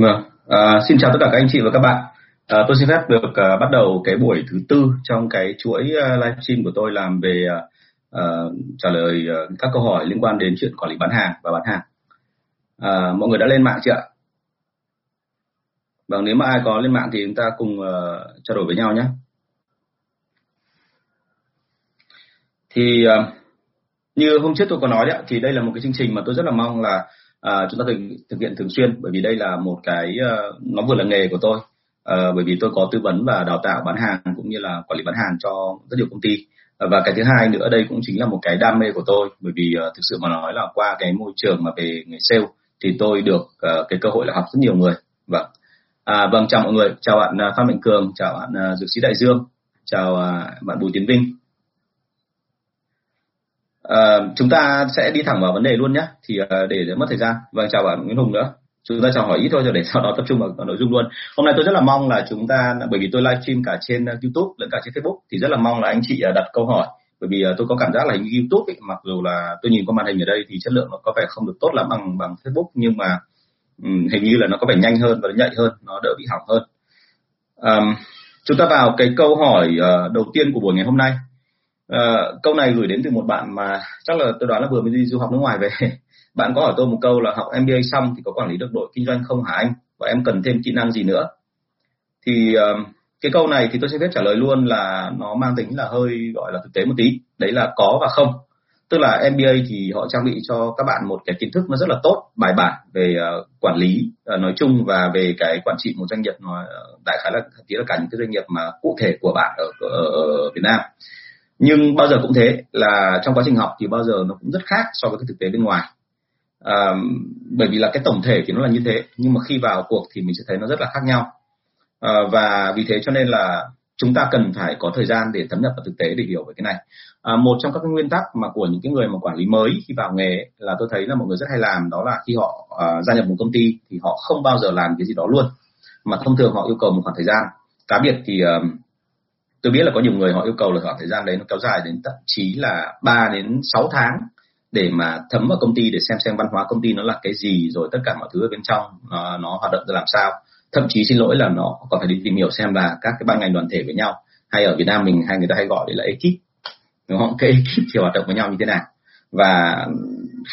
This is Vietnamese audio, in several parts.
Vâng, à, xin chào tất cả các anh chị và các bạn. À, tôi xin phép được à, bắt đầu cái buổi thứ tư trong cái chuỗi à, livestream của tôi làm về à, à, trả lời à, các câu hỏi liên quan đến chuyện quản lý bán hàng và bán hàng. À, mọi người đã lên mạng chưa ạ? Vâng, nếu mà ai có lên mạng thì chúng ta cùng uh, trao đổi với nhau nhé. Thì uh, như hôm trước tôi có nói đấy, thì đây là một cái chương trình mà tôi rất là mong là à, chúng ta thực, thực hiện thường xuyên bởi vì đây là một cái uh, nó vừa là nghề của tôi. Uh, bởi vì tôi có tư vấn và đào tạo bán hàng cũng như là quản lý bán hàng cho rất nhiều công ty. Uh, và cái thứ hai nữa đây cũng chính là một cái đam mê của tôi bởi vì uh, thực sự mà nói là qua cái môi trường mà về nghề sale thì tôi được uh, cái cơ hội là học rất nhiều người. Vâng. À, vâng chào mọi người, chào bạn uh, Phan Mạnh Cường, chào bạn uh, Dược sĩ Đại Dương, chào uh, bạn Bùi Tiến Vinh. À, chúng ta sẽ đi thẳng vào vấn đề luôn nhé, thì uh, để, để mất thời gian. Vâng chào bạn Nguyễn Hùng nữa. Chúng ta chào hỏi ít thôi rồi để sau đó tập trung vào, vào nội dung luôn. Hôm nay tôi rất là mong là chúng ta bởi vì tôi livestream cả trên ờ, YouTube lẫn cả trên Facebook thì rất là mong là anh chị đặt câu hỏi bởi vì tôi có cảm giác là hình YouTube ấy, mặc dù là tôi nhìn qua màn hình ở đây thì chất lượng nó có vẻ không được tốt lắm bằng bằng Facebook nhưng mà hình như là nó có vẻ nhanh hơn và nhạy hơn nó đỡ bị hỏng hơn um, chúng ta vào cái câu hỏi uh, đầu tiên của buổi ngày hôm nay Ờ, câu này gửi đến từ một bạn mà chắc là tôi đoán là vừa mới đi du học nước ngoài về. Bạn có hỏi tôi một câu là học MBA xong thì có quản lý được đội kinh doanh không hả anh? Và em cần thêm kỹ năng gì nữa? Thì uh, cái câu này thì tôi sẽ phép trả lời luôn là nó mang tính là hơi gọi là thực tế một tí. Đấy là có và không. Tức là MBA thì họ trang bị cho các bạn một cái kiến thức nó rất là tốt bài bản về uh, quản lý uh, nói chung và về cái quản trị một doanh nghiệp nói uh, đại khái là thậm chí là cả những cái doanh nghiệp mà cụ thể của bạn ở, ở, ở Việt Nam nhưng bao giờ cũng thế là trong quá trình học thì bao giờ nó cũng rất khác so với cái thực tế bên ngoài. À, bởi vì là cái tổng thể thì nó là như thế nhưng mà khi vào cuộc thì mình sẽ thấy nó rất là khác nhau. À, và vì thế cho nên là chúng ta cần phải có thời gian để thấm nhập vào thực tế để hiểu về cái này. À, một trong các cái nguyên tắc mà của những cái người mà quản lý mới khi vào nghề là tôi thấy là mọi người rất hay làm đó là khi họ uh, gia nhập một công ty thì họ không bao giờ làm cái gì đó luôn mà thông thường họ yêu cầu một khoảng thời gian. Cá biệt thì uh, tôi biết là có nhiều người họ yêu cầu là khoảng thời gian đấy nó kéo dài đến thậm chí là 3 đến 6 tháng để mà thấm vào công ty để xem xem văn hóa công ty nó là cái gì rồi tất cả mọi thứ ở bên trong nó, nó hoạt động ra làm sao. Thậm chí xin lỗi là nó còn phải đi tìm hiểu xem là các cái ban ngành đoàn thể với nhau hay ở Việt Nam mình hay người ta hay gọi đấy là ekip đúng không? Cái ekip thì hoạt động với nhau như thế nào. Và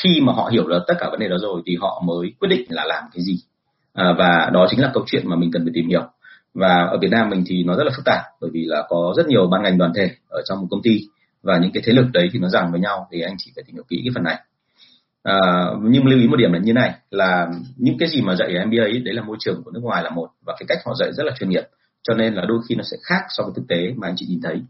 khi mà họ hiểu được tất cả vấn đề đó rồi thì họ mới quyết định là làm cái gì. À, và đó chính là câu chuyện mà mình cần phải tìm hiểu và ở Việt Nam mình thì nó rất là phức tạp bởi vì là có rất nhiều ban ngành đoàn thể ở trong một công ty và những cái thế lực đấy thì nó rằng với nhau thì anh chỉ phải tìm hiểu kỹ cái phần này. À, nhưng lưu ý một điểm là như này là những cái gì mà dạy ở MBA ấy, đấy là môi trường của nước ngoài là một và cái cách họ dạy rất là chuyên nghiệp. Cho nên là đôi khi nó sẽ khác so với thực tế mà anh chị nhìn thấy.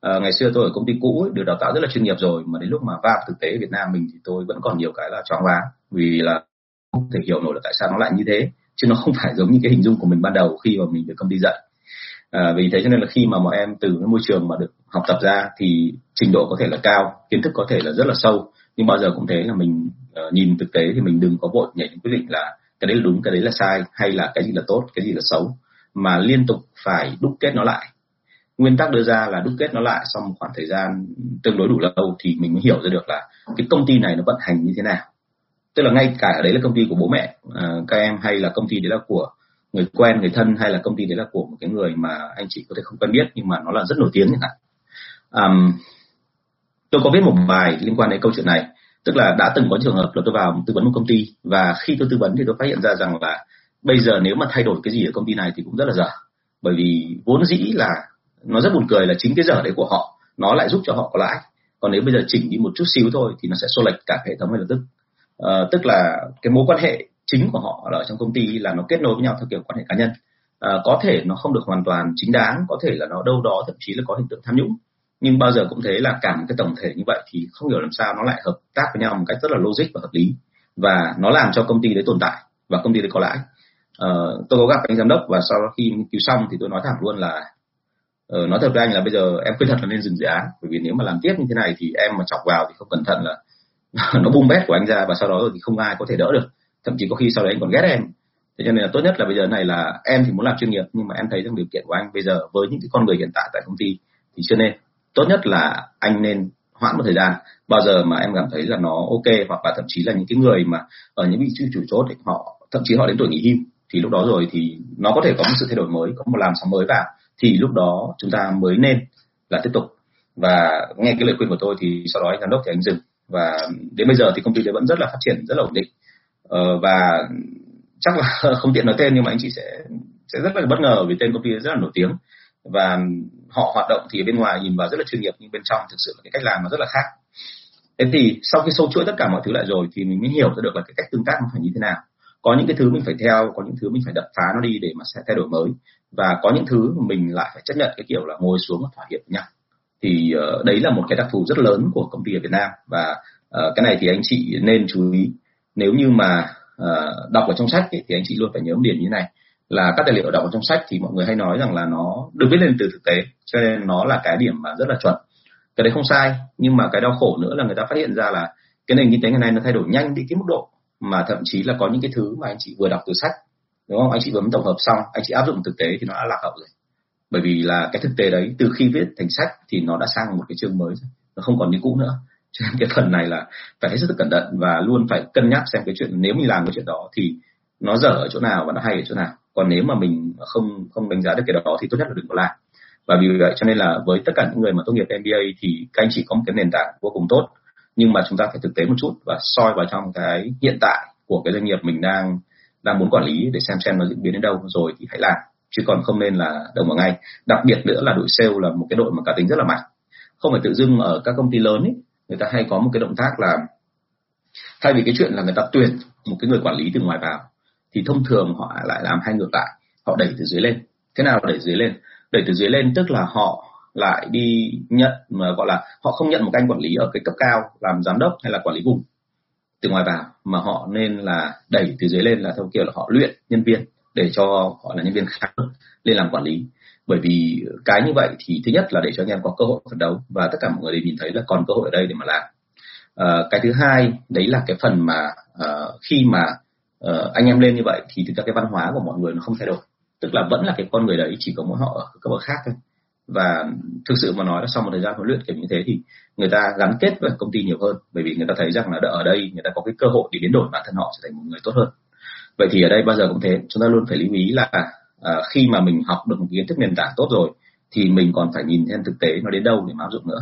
À, ngày xưa tôi ở công ty cũ ấy, được đào tạo rất là chuyên nghiệp rồi mà đến lúc mà vào thực tế Việt Nam mình thì tôi vẫn còn nhiều cái là choáng váng vì là không thể hiểu nổi là tại sao nó lại như thế chứ nó không phải giống như cái hình dung của mình ban đầu khi mà mình được công ty dạy. À, vì thế cho nên là khi mà mọi em từ cái môi trường mà được học tập ra thì trình độ có thể là cao kiến thức có thể là rất là sâu. Nhưng bao giờ cũng thế là mình uh, nhìn thực tế thì mình đừng có vội nhảy quyết định là cái đấy là đúng cái đấy là sai hay là cái gì là tốt cái gì là xấu mà liên tục phải đúc kết nó lại. Nguyên tắc đưa ra là đúc kết nó lại sau một khoảng thời gian tương đối đủ lâu thì mình mới hiểu ra được là cái công ty này nó vận hành như thế nào tức là ngay cả ở đấy là công ty của bố mẹ uh, các em hay là công ty đấy là của người quen người thân hay là công ty đấy là của một cái người mà anh chị có thể không quen biết nhưng mà nó là rất nổi tiếng chẳng hạn. Um, tôi có viết một bài liên quan đến câu chuyện này. Tức là đã từng có trường hợp là tôi vào tư vấn một công ty và khi tôi tư vấn thì tôi phát hiện ra rằng là bây giờ nếu mà thay đổi cái gì ở công ty này thì cũng rất là dở. Bởi vì vốn dĩ là nó rất buồn cười là chính cái dở đấy của họ nó lại giúp cho họ có lãi. Còn nếu bây giờ chỉnh đi một chút xíu thôi thì nó sẽ xô lệch cả hệ thống ngay lập tức. Ờ, tức là cái mối quan hệ chính của họ ở trong công ty là nó kết nối với nhau theo kiểu quan hệ cá nhân. À, có thể nó không được hoàn toàn chính đáng có thể là nó đâu đó thậm chí là có hiện tượng tham nhũng. Nhưng bao giờ cũng thế là cả một cái tổng thể như vậy thì không hiểu làm sao nó lại hợp tác với nhau một cách rất là logic và hợp lý. Và nó làm cho công ty đấy tồn tại và công ty đấy có lãi. Uh, tôi có gặp anh giám đốc và sau đó khi cứu xong thì tôi nói thẳng luôn là uh, nói thật với anh là bây giờ em khuyên thật là nên dừng dự án. Bởi vì nếu mà làm tiếp như thế này thì em mà chọc vào thì không cẩn thận là nó bung bét của anh ra và sau đó thì không ai có thể đỡ được. Thậm chí có khi sau đấy anh còn ghét em. Thế cho nên là tốt nhất là bây giờ này là em thì muốn làm chuyên nghiệp, nhưng mà em thấy trong điều kiện của anh bây giờ với những cái con người hiện tại tại công ty thì chưa nên. Tốt nhất là anh nên hoãn một thời gian. Bao giờ mà em cảm thấy là nó ok hoặc là thậm chí là những cái người mà ở những vị trí chủ chốt thì họ, thậm chí họ đến tuổi nghỉ hưu, thì lúc đó rồi thì nó có thể có một sự thay đổi mới, có một làm sóng mới vào. Thì lúc đó chúng ta mới nên là tiếp tục. Và nghe cái lời khuyên của tôi thì sau đó anh giám đốc thì anh dừng và đến bây giờ thì công ty đấy vẫn rất là phát triển rất là ổn định. Ờ, và chắc là không tiện nói tên nhưng mà anh chị sẽ sẽ rất là bất ngờ vì tên công ty rất là nổi tiếng. Và họ hoạt động thì bên ngoài nhìn vào rất là chuyên nghiệp nhưng bên trong thực sự là cái cách làm nó rất là khác. Thế thì sau khi sâu chuỗi tất cả mọi thứ lại rồi thì mình mới hiểu ra được là cái cách tương tác nó phải như thế nào. Có những cái thứ mình phải theo có những thứ mình phải đập phá nó đi để mà sẽ thay đổi mới. Và có những thứ mình lại phải chấp nhận cái kiểu là ngồi xuống và thỏa hiệp với nhau thì uh, đấy là một cái đặc thù rất lớn của công ty ở Việt Nam. Và uh, cái này thì anh chị nên chú ý. Nếu như mà uh, đọc ở trong sách ấy, thì anh chị luôn phải nhớ một điểm như này là các tài liệu đọc ở trong sách thì mọi người hay nói rằng là nó được viết lên từ thực tế cho nên nó là cái điểm mà rất là chuẩn. Cái đấy không sai nhưng mà cái đau khổ nữa là người ta phát hiện ra là cái nền kinh tế ngày nay nó thay đổi nhanh đi cái mức độ mà thậm chí là có những cái thứ mà anh chị vừa đọc từ sách đúng không? Anh chị vừa mới tổng hợp xong anh chị áp dụng thực tế thì nó đã lạc hậu rồi bởi vì là cái thực tế đấy, từ khi viết thành sách thì nó đã sang một cái chương mới rồi, nó không còn như cũ nữa. Cho nên cái phần này là phải hết sức cẩn thận và luôn phải cân nhắc xem cái chuyện, nếu mình làm cái chuyện đó thì nó dở ở chỗ nào và nó hay ở chỗ nào. Còn nếu mà mình không không đánh giá được cái đó thì tốt nhất là đừng có làm. Và vì vậy cho nên là với tất cả những người mà tốt nghiệp MBA thì các anh chị có một cái nền tảng vô cùng tốt, nhưng mà chúng ta phải thực tế một chút và soi vào trong cái hiện tại của cái doanh nghiệp mình đang đang muốn quản lý để xem xem nó diễn biến đến đâu rồi thì hãy làm chứ còn không nên là đồng vào ngay. Đặc biệt nữa là đội sale là một cái đội mà cá tính rất là mạnh. Không phải tự dưng ở các công ty lớn ấy, người ta hay có một cái động tác là thay vì cái chuyện là người ta tuyển một cái người quản lý từ ngoài vào, thì thông thường họ lại làm hai ngược lại. Họ đẩy từ dưới lên. Thế nào đẩy dưới lên? Đẩy từ dưới lên tức là họ lại đi nhận mà gọi là họ không nhận một anh quản lý ở cái cấp cao làm giám đốc hay là quản lý vùng từ ngoài vào, mà họ nên là đẩy từ dưới lên là theo kiểu là họ luyện nhân viên để cho họ là nhân viên khác lên làm quản lý. Bởi vì cái như vậy thì thứ nhất là để cho anh em có cơ hội phấn đấu và tất cả mọi người đều nhìn thấy là còn cơ hội ở đây để mà làm. À, cái thứ hai đấy là cái phần mà à, khi mà à, anh em lên như vậy thì thực ra cái văn hóa của mọi người nó không thay đổi. Tức là vẫn là cái con người đấy chỉ có mỗi họ ở cấp bậc khác thôi. Và thực sự mà nói là sau một thời gian huấn luyện kiểu như thế thì người ta gắn kết với công ty nhiều hơn. Bởi vì người ta thấy rằng là ở đây người ta có cái cơ hội để biến đổi bản thân họ trở thành một người tốt hơn vậy thì ở đây bao giờ cũng thế. Chúng ta luôn phải lưu ý là à, khi mà mình học được một kiến thức nền tảng tốt rồi thì mình còn phải nhìn thêm thực tế nó đến đâu để mà áp dụng nữa.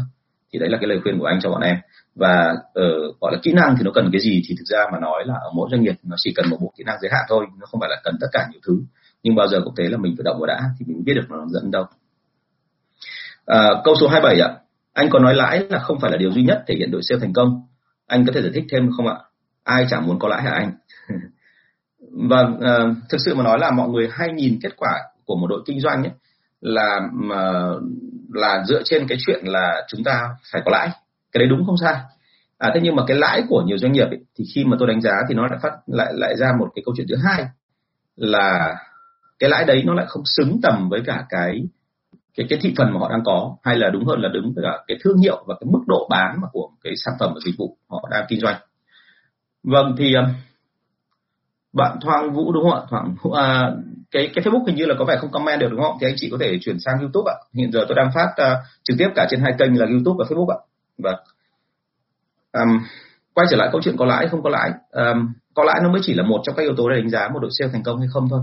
Thì đấy là cái lời khuyên của anh cho bọn em. Và uh, gọi là kỹ năng thì nó cần cái gì thì thực ra mà nói là ở mỗi doanh nghiệp nó chỉ cần một bộ kỹ năng giới hạn thôi nó không phải là cần tất cả nhiều thứ. Nhưng bao giờ cũng thế là mình phải động vào đã thì mình biết được nó dẫn đâu. À, câu số 27 ạ. Anh có nói lãi là không phải là điều duy nhất thể hiện đội sale thành công. Anh có thể giải thích thêm không ạ? Ai chẳng muốn có lãi hả anh? Và uh, thực sự mà nói là mọi người hay nhìn kết quả của một đội kinh doanh ấy là mà là dựa trên cái chuyện là chúng ta phải có lãi. Cái đấy đúng không sai? À thế nhưng mà cái lãi của nhiều doanh nghiệp ấy, thì khi mà tôi đánh giá thì nó lại phát lại lại ra một cái câu chuyện thứ hai là cái lãi đấy nó lại không xứng tầm với cả cái cái cái thị phần mà họ đang có hay là đúng hơn là đứng với cả cái thương hiệu và cái mức độ bán mà của cái sản phẩm và dịch vụ họ đang kinh doanh. Vâng thì ờ, bạn Thoang Vũ đúng không ạ? Thoáng à, cái cái Facebook hình như là có vẻ không comment được đúng không? Thì anh chị có thể chuyển sang YouTube ạ. Hiện giờ tôi đang phát uh, trực tiếp cả trên hai kênh là YouTube và Facebook ạ. Và vâng. um, quay trở lại câu chuyện có lãi không có lãi. Um, có lãi nó mới chỉ là một trong các yếu tố để đánh giá một đội sale thành công hay không thôi.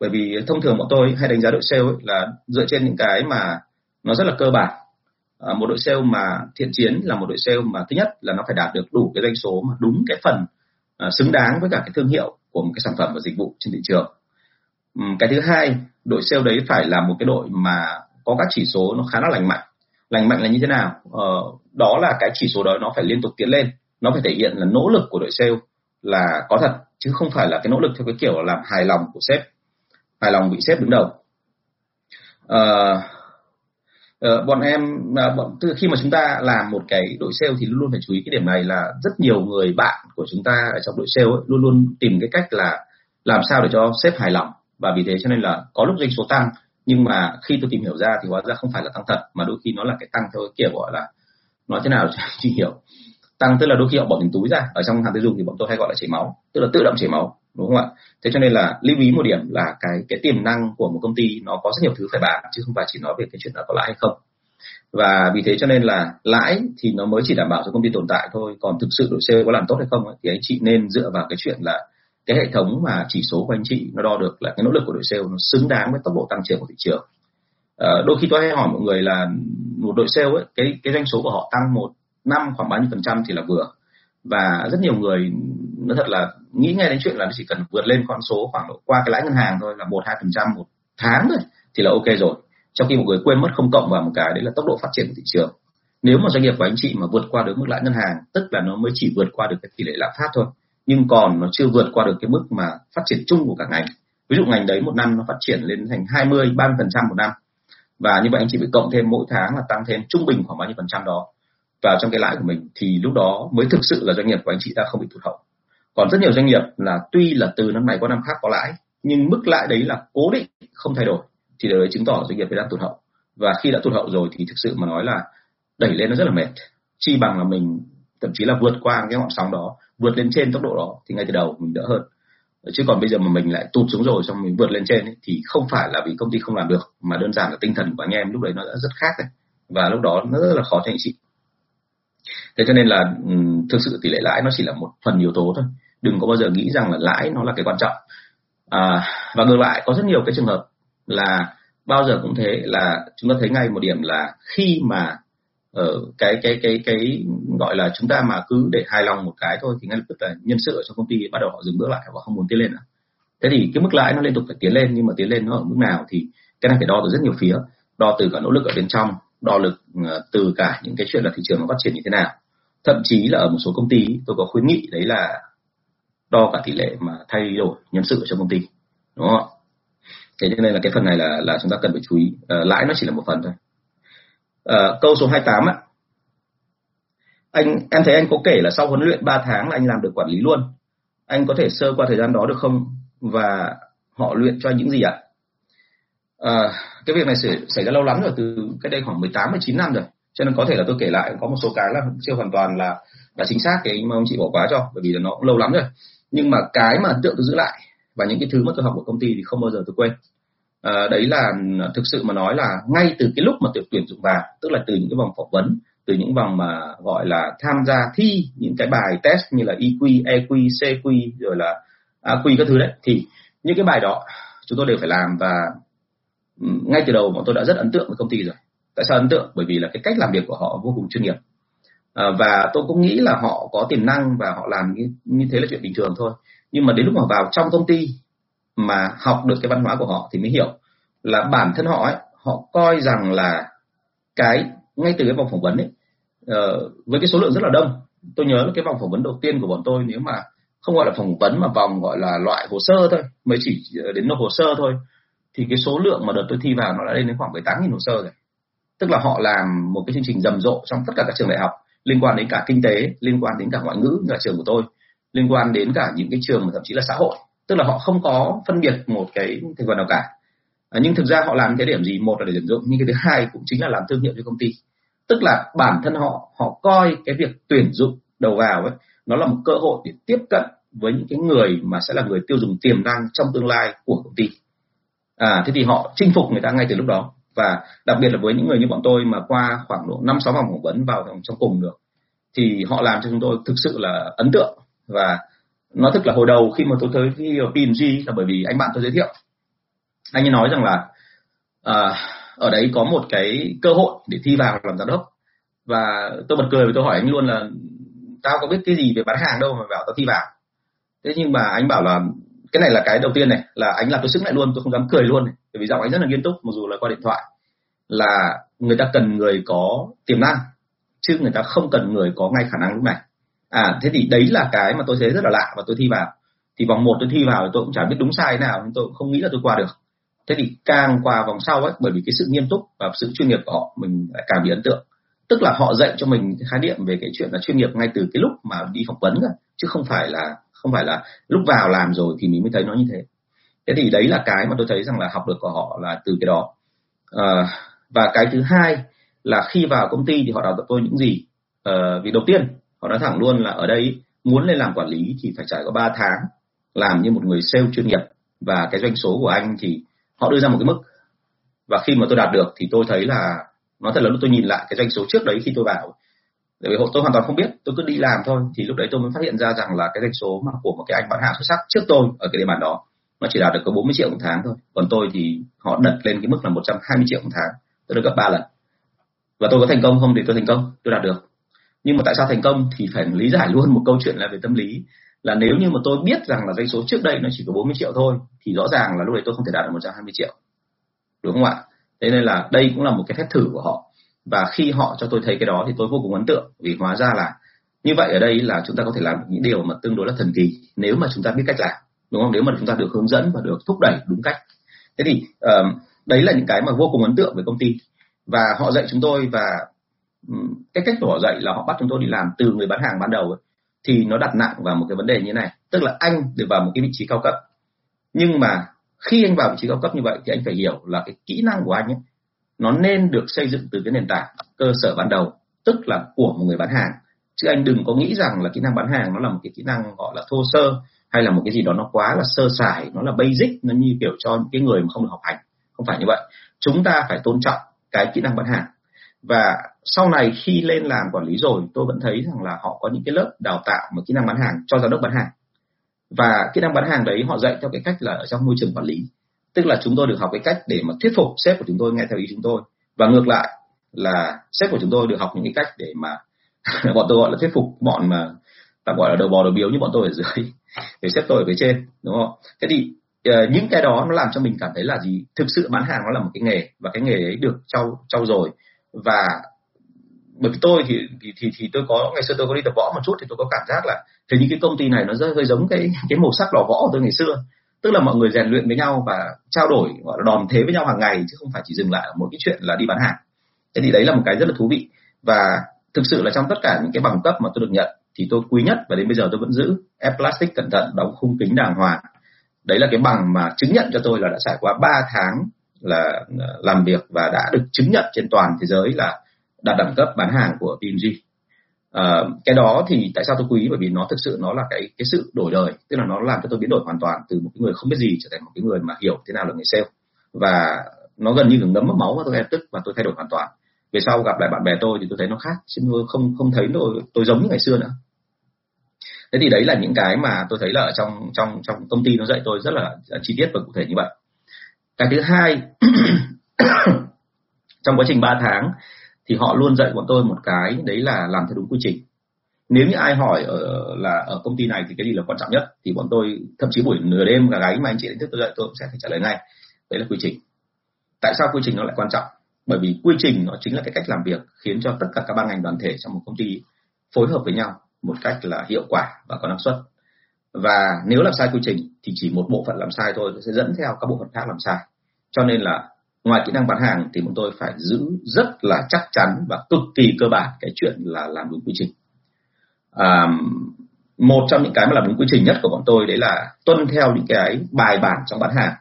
Bởi vì thông thường bọn tôi hay đánh giá đội sale ấy là dựa trên những cái mà nó rất là cơ bản. À, một đội sale mà thiện chiến là một đội sale mà thứ nhất là nó phải đạt được đủ cái doanh số mà đúng cái phần à, xứng đáng với cả cái thương hiệu của một cái sản phẩm và dịch vụ trên thị trường. Cái thứ hai đội sale đấy phải là một cái đội mà có các chỉ số nó khá là lành mạnh. Lành mạnh là như thế nào? Ờ, đó là cái chỉ số đó nó phải liên tục tiến lên. Nó phải thể hiện là nỗ lực của đội sale là có thật chứ không phải là cái nỗ lực theo cái kiểu làm hài lòng của sếp hài lòng bị sếp đứng đầu. Ờ, Ờ, bọn em à, bọn, khi mà chúng ta làm một cái đội sale thì luôn luôn phải chú ý cái điểm này là rất nhiều người bạn của chúng ta ở trong đội sale ấy, luôn luôn tìm cái cách là làm sao để cho sếp hài lòng. Và vì thế cho nên là có lúc doanh số tăng nhưng mà khi tôi tìm hiểu ra thì hóa ra không phải là tăng thật mà đôi khi nó là cái tăng theo cái kiểu gọi là nói thế nào chưa hiểu tăng tức là đôi khi họ bỏ tiền túi ra ở trong hàng tiêu dùng thì bọn tôi hay gọi là chảy máu tức là tự động chảy máu đúng không ạ? Thế cho nên là lưu ý một điểm là cái cái tiềm năng của một công ty nó có rất nhiều thứ phải bàn chứ không phải chỉ nói về cái chuyện là có lãi hay không. Và vì thế cho nên là lãi thì nó mới chỉ đảm bảo cho công ty tồn tại thôi còn thực sự đội sale có làm tốt hay không ấy, thì anh chị nên dựa vào cái chuyện là cái hệ thống mà chỉ số của anh chị nó đo được là cái nỗ lực của đội sale nó xứng đáng với tốc độ tăng trưởng của thị trường. À, đôi khi tôi hay hỏi mọi người là một đội sale ấy cái cái doanh số của họ tăng một năm khoảng bao nhiêu phần trăm thì là vừa. Và rất nhiều người nó thật là nghĩ ngay đến chuyện là chỉ cần vượt lên con số khoảng độ qua cái lãi ngân hàng thôi là một, hai phần trăm một tháng thôi thì là ok rồi. Trong khi một người quên mất không cộng vào một cái, đấy là tốc độ phát triển của thị trường. Nếu mà doanh nghiệp của anh chị mà vượt qua được mức lãi ngân hàng, tức là nó mới chỉ vượt qua được cái tỷ lệ lạm phát thôi, nhưng còn nó chưa vượt qua được cái mức mà phát triển chung của cả ngành. Ví dụ ngành đấy một năm nó phát triển lên thành 20 30 phần trăm một năm. Và như vậy anh chị phải cộng thêm mỗi tháng là tăng thêm trung bình khoảng bao nhiêu phần trăm đó vào trong cái lãi của mình thì lúc đó mới thực sự là doanh nghiệp của anh chị ta không bị tụt hậu. Còn rất nhiều doanh nghiệp là tuy là từ năm này qua năm khác có lãi nhưng mức lãi đấy là cố định không thay đổi thì điều đấy chứng tỏ doanh nghiệp đang tụt hậu. Và khi đã tụt hậu rồi thì thực sự mà nói là đẩy lên nó rất là mệt chi bằng là mình thậm chí là vượt qua cái ngọn sóng đó vượt lên trên tốc độ đó thì ngay từ đầu mình đỡ hơn. Chứ còn bây giờ mà mình lại tụt xuống rồi xong mình vượt lên trên ấy, thì không phải là vì công ty không làm được mà đơn giản là tinh thần của anh em lúc đấy nó đã rất khác rồi. và lúc đó nó rất là khó cho anh chị thế cho nên là thực sự tỷ lệ lãi nó chỉ là một phần yếu tố thôi. Đừng có bao giờ nghĩ rằng là lãi nó là cái quan trọng. À, và ngược lại có rất nhiều cái trường hợp là bao giờ cũng thế là chúng ta thấy ngay một điểm là khi mà ở cái cái cái cái gọi là chúng ta mà cứ để hài lòng một cái thôi thì ngay lập tức là nhân sự ở trong công ty bắt đầu họ dừng bước lại và không muốn tiến lên nữa. Thế thì cái mức lãi nó liên tục phải tiến lên nhưng mà tiến lên nó ở mức nào thì cái này phải đo từ rất nhiều phía đo từ cả nỗ lực ở bên trong đo lực ờ, từ cả những cái chuyện là thị trường nó phát triển như thế nào. Thậm chí là ở một số công ty tôi có khuyến nghị đấy là đo cả tỷ lệ mà thay đổi nhân sự ở trong công ty đúng không thế cho nên là cái phần này là là chúng ta cần phải chú ý. À, lãi nó chỉ là một phần thôi. À, câu số 28 á anh em thấy anh có kể là sau huấn luyện 3 tháng là anh làm được quản lý luôn. Anh có thể sơ qua thời gian đó được không? Và họ luyện cho anh những gì ạ? à, Ờ, cái việc này xảy, xảy ra lâu lắm rồi từ cách đây khoảng 18 19 năm rồi. Cho nên có thể là tôi kể lại có một số cái là chưa hoàn toàn là là chính xác cái mà ông chị bỏ qua cho bởi vì là nó cũng lâu lắm rồi. Nhưng mà cái mà ấn tượng tôi giữ lại và những cái thứ mà tôi học ở công ty thì không bao giờ tôi quên. À, đấy là à, thực sự mà nói là ngay từ cái lúc mà tuyển tuyển dụng vào tức là từ những cái vòng phỏng vấn từ những vòng mà gọi là tham gia thi những cái bài test như là EQ, EQ, CQ rồi là AQ các thứ đấy thì những cái bài đó chúng tôi đều phải làm và ngay từ đầu bọn tôi đã rất ấn tượng với công ty rồi. Tại sao ấn tượng? Bởi vì là cái cách làm việc của họ vô cùng chuyên nghiệp. À, và tôi cũng nghĩ là họ có tiềm năng và họ làm như, như thế là chuyện bình thường thôi. Nhưng mà đến lúc mà vào trong công ty mà học được cái văn hóa của họ thì mới hiểu là bản thân họ ấy họ coi rằng là cái ngay từ cái vòng phỏng vấn ấy uh, với cái số lượng rất là đông. Tôi nhớ là cái vòng phỏng vấn đầu tiên của bọn tôi nếu mà không gọi là phỏng vấn mà vòng gọi là loại hồ sơ thôi mới chỉ ờ, đến nộp hồ sơ thôi thì cái số lượng mà đợt tôi thi vào nó đã lên đến khoảng 18.000 hồ sơ rồi. Tức là họ làm một cái chương trình rầm rộ trong tất cả các trường đại học liên quan đến cả kinh tế liên quan đến cả ngoại ngữ như là trường của tôi liên quan đến cả những cái trường mà thậm chí là xã hội. Tức là họ không có phân biệt một cái thành phần nào cả. À, nhưng thực ra họ làm cái điểm gì? Một là để tuyển dụng nhưng cái thứ hai cũng chính là làm thương hiệu cho công ty. Tức là bản thân họ họ coi cái việc tuyển dụng đầu vào ấy nó là một cơ hội để tiếp cận với những cái người mà sẽ là người tiêu dùng tiềm năng trong tương lai của công ty à thế thì họ chinh phục người ta ngay từ lúc đó. Và đặc biệt là với những người như bọn tôi mà qua khoảng độ năm sáu vòng phỏng vấn vào trong cùng được thì họ làm cho chúng tôi thực sự là ấn tượng. Và nói thật là hồi đầu khi mà tôi tới khi PNG là bởi vì anh bạn tôi giới thiệu. Anh ấy nói rằng là à, ở đấy có một cái cơ hội để thi vào làm giám đốc. Và tôi bật cười và tôi hỏi anh luôn là tao có biết cái gì về bán hàng đâu mà bảo tao thi vào? Thế nhưng mà anh bảo là cái này là cái đầu tiên này, là anh làm tôi sức lại luôn, tôi không dám cười luôn này, bởi vì giọng anh rất là nghiêm túc, mặc dù là qua điện thoại, là người ta cần người có tiềm năng, chứ người ta không cần người có ngay khả năng lúc này. À thế thì đấy là cái mà tôi thấy rất là lạ và tôi thi vào. Thì vòng một tôi thi vào thì tôi cũng chả biết đúng sai thế nào nhưng tôi cũng không nghĩ là tôi qua được. Thế thì càng qua vòng sau ấy, bởi vì cái sự nghiêm túc và sự chuyên nghiệp của họ, mình lại càng bị ấn tượng. Tức là họ dạy cho mình khái niệm về cái chuyện là chuyên nghiệp ngay từ cái lúc mà đi phỏng vấn rồi chứ không phải là không phải là lúc vào làm rồi thì mình mới thấy nó như thế. Thế thì đấy là cái mà tôi thấy rằng là học được của họ là từ cái đó. À, và cái thứ hai là khi vào công ty thì họ đào tạo tôi những gì? Ờ, à, vì đầu tiên họ nói thẳng luôn là ở đây muốn lên làm quản lý thì phải trải qua 3 tháng làm như một người sale chuyên nghiệp và cái doanh số của anh thì họ đưa ra một cái mức. Và khi mà tôi đạt được thì tôi thấy là nói thật là lúc tôi nhìn lại cái doanh số trước đấy khi tôi vào tại vì tôi hoàn toàn không biết, tôi cứ đi làm thôi. Thì lúc đấy tôi mới phát hiện ra rằng là cái doanh số mà của một cái anh bán hàng xuất sắc trước tôi ở cái địa bàn đó, nó chỉ đạt được có 40 triệu một tháng thôi. Còn tôi thì họ đặt lên cái mức là 120 triệu một tháng. Tôi được gấp ba lần. Và tôi có thành công không? Thì tôi thành công, tôi đạt được. Nhưng mà tại sao thành công? Thì phải lý giải luôn một câu chuyện là về tâm lý. Là nếu như mà tôi biết rằng là doanh số trước đây nó chỉ có 40 triệu thôi, thì rõ ràng là lúc đấy tôi không thể đạt được 120 triệu. Đúng không ạ? Thế nên là đây cũng là một cái phép thử của họ và khi họ cho tôi thấy cái đó thì tôi vô cùng ấn tượng vì hóa ra là như vậy ở đây là chúng ta có thể làm những điều mà tương đối là thần kỳ nếu mà chúng ta biết cách làm đúng không? Nếu mà chúng ta được hướng dẫn và được thúc đẩy đúng cách. Thế thì uh, đấy là những cái mà vô cùng ấn tượng về công ty. Và họ dạy chúng tôi và um, cái cách của họ dạy là họ bắt chúng tôi đi làm từ người bán hàng ban đầu ấy, thì nó đặt nặng vào một cái vấn đề như này. Tức là anh được vào một cái vị trí cao cấp nhưng mà khi anh vào vị trí cao cấp như vậy thì anh phải hiểu là cái kỹ năng của anh ấy nó nên được xây dựng từ cái nền tảng cơ sở ban đầu, tức là của một người bán hàng. Chứ anh đừng có nghĩ rằng là kỹ năng bán hàng nó là một cái kỹ năng gọi là thô sơ, hay là một cái gì đó nó quá là sơ sài, nó là basic, nó như kiểu cho những cái người mà không được học hành. Không phải như vậy. Chúng ta phải tôn trọng cái kỹ năng bán hàng. Và sau này khi lên làm quản lý rồi, tôi vẫn thấy rằng là họ có những cái lớp đào tạo một kỹ năng bán hàng cho giám đốc bán hàng. Và kỹ năng bán hàng đấy họ dạy theo cái cách là ở trong môi trường quản lý tức là chúng tôi được học cái cách để mà thuyết phục sếp của chúng tôi nghe theo ý chúng tôi. Và ngược lại là sếp của chúng tôi được học những cái cách để mà bọn tôi gọi là thuyết phục bọn mà tạm gọi là đầu bò đầu biếu như bọn tôi ở dưới để sếp tôi ở phía trên đúng không? Thế thì uh, những cái đó nó làm cho mình cảm thấy là gì? Thực sự bán hàng nó là một cái nghề và cái nghề ấy được trau trau rồi và bởi vì tôi thì, thì thì thì tôi có ngày xưa tôi có đi tập võ một chút thì tôi có cảm giác là thì những cái công ty này nó rất hơi giống cái cái màu sắc lò võ của tôi ngày xưa tức là mọi người rèn luyện với nhau và trao đổi, gọi là đòn thế với nhau hàng ngày, chứ không phải chỉ dừng lại ở một cái chuyện là đi bán hàng. Thế thì đấy là một cái rất là thú vị. Và thực sự là trong tất cả những cái bằng cấp mà tôi được nhận, thì tôi quý nhất và đến bây giờ tôi vẫn giữ ép plastic cẩn thận, đóng khung kính đàng hoàng. Đấy là cái bằng mà chứng nhận cho tôi là đã trải qua 3 tháng là ờ, làm việc và đã được chứng nhận trên toàn thế giới là đạt đẳng cấp bán hàng của PMG à, cái đó thì tại sao tôi quý? Bởi vì nó thực sự nó là cái cái sự đổi đời. Tức là nó làm cho tôi biến đổi hoàn toàn từ một cái người không biết gì trở thành một cái người mà hiểu thế nào là người sale. Và nó gần như là ngấm mất máu và tôi ngay tức và tôi thay đổi hoàn toàn. Về sau gặp lại bạn bè tôi thì tôi thấy nó khác. Chứ không không thấy tôi tôi giống như ngày xưa nữa. Thế thì đấy là những cái mà tôi thấy là ở trong trong trong công ty nó dạy tôi rất là chi tiết và cụ thể như vậy. Cái thứ hai trong quá trình 3 tháng thì họ luôn dạy bọn tôi một cái, đấy là làm theo đúng quy trình. Nếu như ai hỏi ở, là ở công ty này thì cái gì là quan trọng nhất, thì bọn tôi, thậm chí buổi nửa đêm cả gáy mà anh chị đánh thức tôi dậy, tôi cũng sẽ phải trả lời ngay. Đấy là quy trình. Tại sao quy trình nó lại quan trọng? Bởi vì quy trình nó chính là cái cách làm việc khiến cho tất cả các ban ngành đoàn thể trong một công ty phối hợp với nhau một cách là hiệu quả và có năng suất. Và nếu làm sai quy trình thì chỉ một bộ phận làm sai thôi, sẽ dẫn theo các bộ phận khác làm sai. Cho nên là ngoài kỹ năng bán hàng thì bọn tôi phải giữ rất là chắc chắn và cực kỳ cơ bản cái chuyện là làm đúng quy trình. À, một trong những cái mà làm đúng quy trình nhất của bọn tôi đấy là tuân theo những cái bài bản trong bán hàng.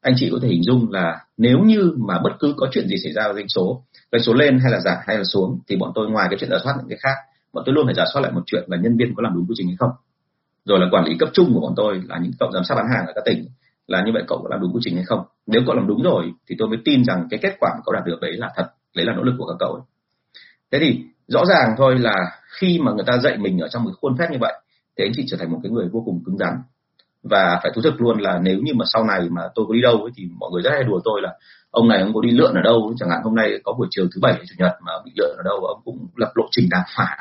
Anh chị có thể hình dung là nếu như mà bất cứ có chuyện gì xảy ra với doanh số doanh số lên hay là giảm hay là xuống thì bọn tôi ngoài cái chuyện giả soát những cái khác bọn tôi luôn phải giả soát lại một chuyện là nhân viên có làm đúng quy trình hay không. Rồi là quản lý cấp trung của bọn tôi là những cộng giám sát bán hàng ở các tỉnh là như vậy cậu có làm đúng quy trình hay không? Nếu cậu làm đúng rồi thì tôi mới tin rằng cái kết quả mà cậu đạt được đấy là thật đấy là nỗ lực của các cậu ấy. thế thì rõ ràng thôi là khi mà người ta dạy mình ở trong một khuôn phép như vậy thì anh chị trở thành một cái người vô cùng cứng rắn. Và phải thú thực luôn là nếu như mà sau này mà tôi có đi đâu ấy, thì mọi người rất hay đùa tôi là ông này ông có đi lượn ở đâu? Chẳng hạn hôm nay có buổi chiều thứ bảy chủ nhật mà bị lượn ở đâu ông cũng lập lộ trình đàm phán.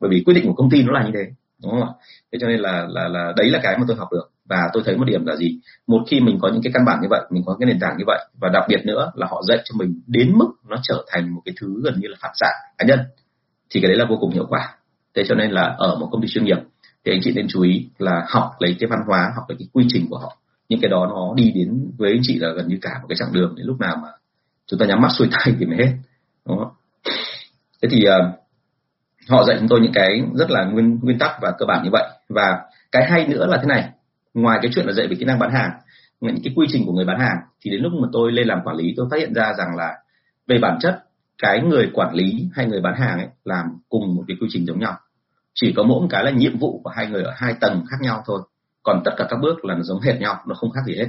Bởi vì quyết định của công ty nó là như thế đúng không ạ? Thế cho nên là là là đấy là cái mà tôi học được. Và tôi thấy một điểm là gì? Một khi mình có những cái căn bản như vậy mình có cái nền tảng như vậy và đặc biệt nữa là họ dạy cho mình đến mức nó trở thành một cái thứ gần như là phản xạ cá nhân thì cái đấy là vô cùng hiệu quả. Thế cho nên là ở một công ty chuyên nghiệp thì anh chị nên chú ý là học lấy cái văn hóa học lấy cái quy trình của họ. Những cái đó nó đi đến với anh chị là gần như cả một cái chặng đường đến lúc nào mà chúng ta nhắm mắt xuôi tay thì mới hết. Đúng không thế thì uh, họ dạy chúng tôi những cái rất là nguyên nguyên tắc và cơ bản như vậy. Và cái hay nữa là thế này, ngoài cái chuyện là dạy về kỹ năng bán hàng, những cái quy trình của người bán hàng, thì đến lúc mà tôi lên làm quản lý, tôi phát hiện ra rằng là về bản chất, cái người quản lý hay người bán hàng ấy làm cùng một cái quy trình giống nhau. Chỉ có mỗi một cái là nhiệm vụ của hai người ở hai tầng khác nhau thôi. Còn tất cả các bước là nó giống hệt nhau, nó không khác gì hết.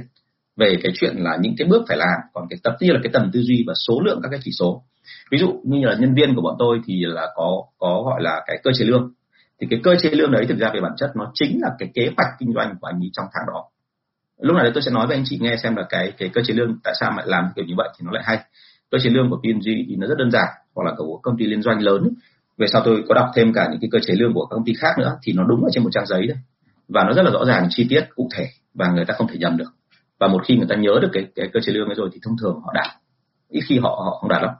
Về cái chuyện là những cái bước phải làm, còn cái tập tiên là cái tầm tư duy và số lượng các cái chỉ số ví dụ như là nhân viên của bọn tôi thì là có có gọi là cái cơ chế lương. Thì cái cơ chế lương đấy thực ra về bản chất nó chính là cái kế hoạch kinh doanh của anh ấy trong tháng đó. Lúc này tôi sẽ nói với anh chị nghe xem là cái cái cơ chế lương tại sao lại làm kiểu như vậy thì nó lại hay. Cơ chế lương của P&G thì nó rất đơn giản hoặc là của công ty liên doanh lớn. Về sau tôi có đọc thêm cả những cái cơ chế lương của các công ty khác nữa thì nó đúng ở trên một trang giấy đấy và nó rất là rõ ràng chi tiết cụ thể và người ta không thể nhầm được. Và một khi người ta nhớ được cái, cái cơ chế lương ấy rồi thì thông thường họ đạt ít khi họ họ không đạt lắm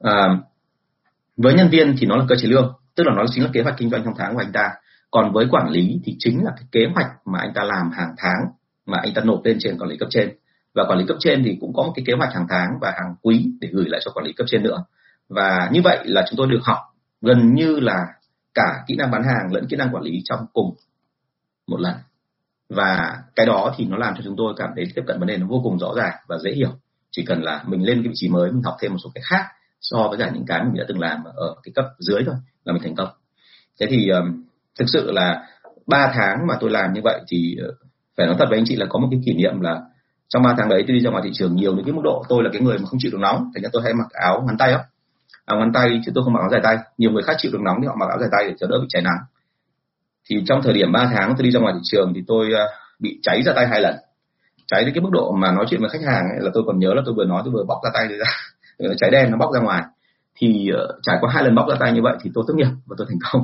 à, với nhân viên thì nó là cơ chế lương tức là nó chính là kế hoạch kinh doanh trong tháng của anh ta. Còn với quản lý thì chính là cái kế hoạch mà anh ta làm hàng tháng mà anh ta nộp lên trên quản lý cấp trên. Và quản lý cấp trên thì cũng có một cái kế hoạch hàng tháng và hàng quý để gửi lại cho quản lý cấp trên nữa. Và như vậy là chúng tôi được học gần như là cả kỹ năng bán hàng lẫn kỹ năng quản lý trong cùng một lần. Và cái đó thì nó làm cho chúng tôi cảm thấy tiếp cận vấn đề nó vô cùng rõ ràng và dễ hiểu. Chỉ cần là mình lên cái vị trí mới mình học thêm một số cái khác so với cả những cái mình đã từng làm ở cái cấp dưới thôi là mình thành công. Thế thì um, thực sự là ba tháng mà tôi làm như vậy thì ờ, phải nói thật với anh chị là có một cái kỷ niệm là trong ba tháng đấy tôi đi ra ngoài thị trường nhiều đến cái mức độ tôi là cái người mà không chịu được nóng. Thành ra tôi hay mặc áo ngắn tay á. Áo ngắn tay chứ tôi không mặc áo dài tay. Nhiều người khác chịu được nóng thì họ mặc áo dài tay để cho đỡ bị cháy nắng. Thì trong thời điểm 3 tháng tôi đi ra ngoài thị trường thì tôi ờ, bị cháy ra tay hai lần. Cháy đến cái mức độ mà nói chuyện với khách hàng ấy, là tôi còn nhớ là tôi vừa nói tôi vừa bóc ra tay ra. Ờ, trái đen nó bóc ra ngoài. Thì uh, trải qua hai lần bóc ra tay như vậy thì tôi tốt nghiệp và tôi thành công.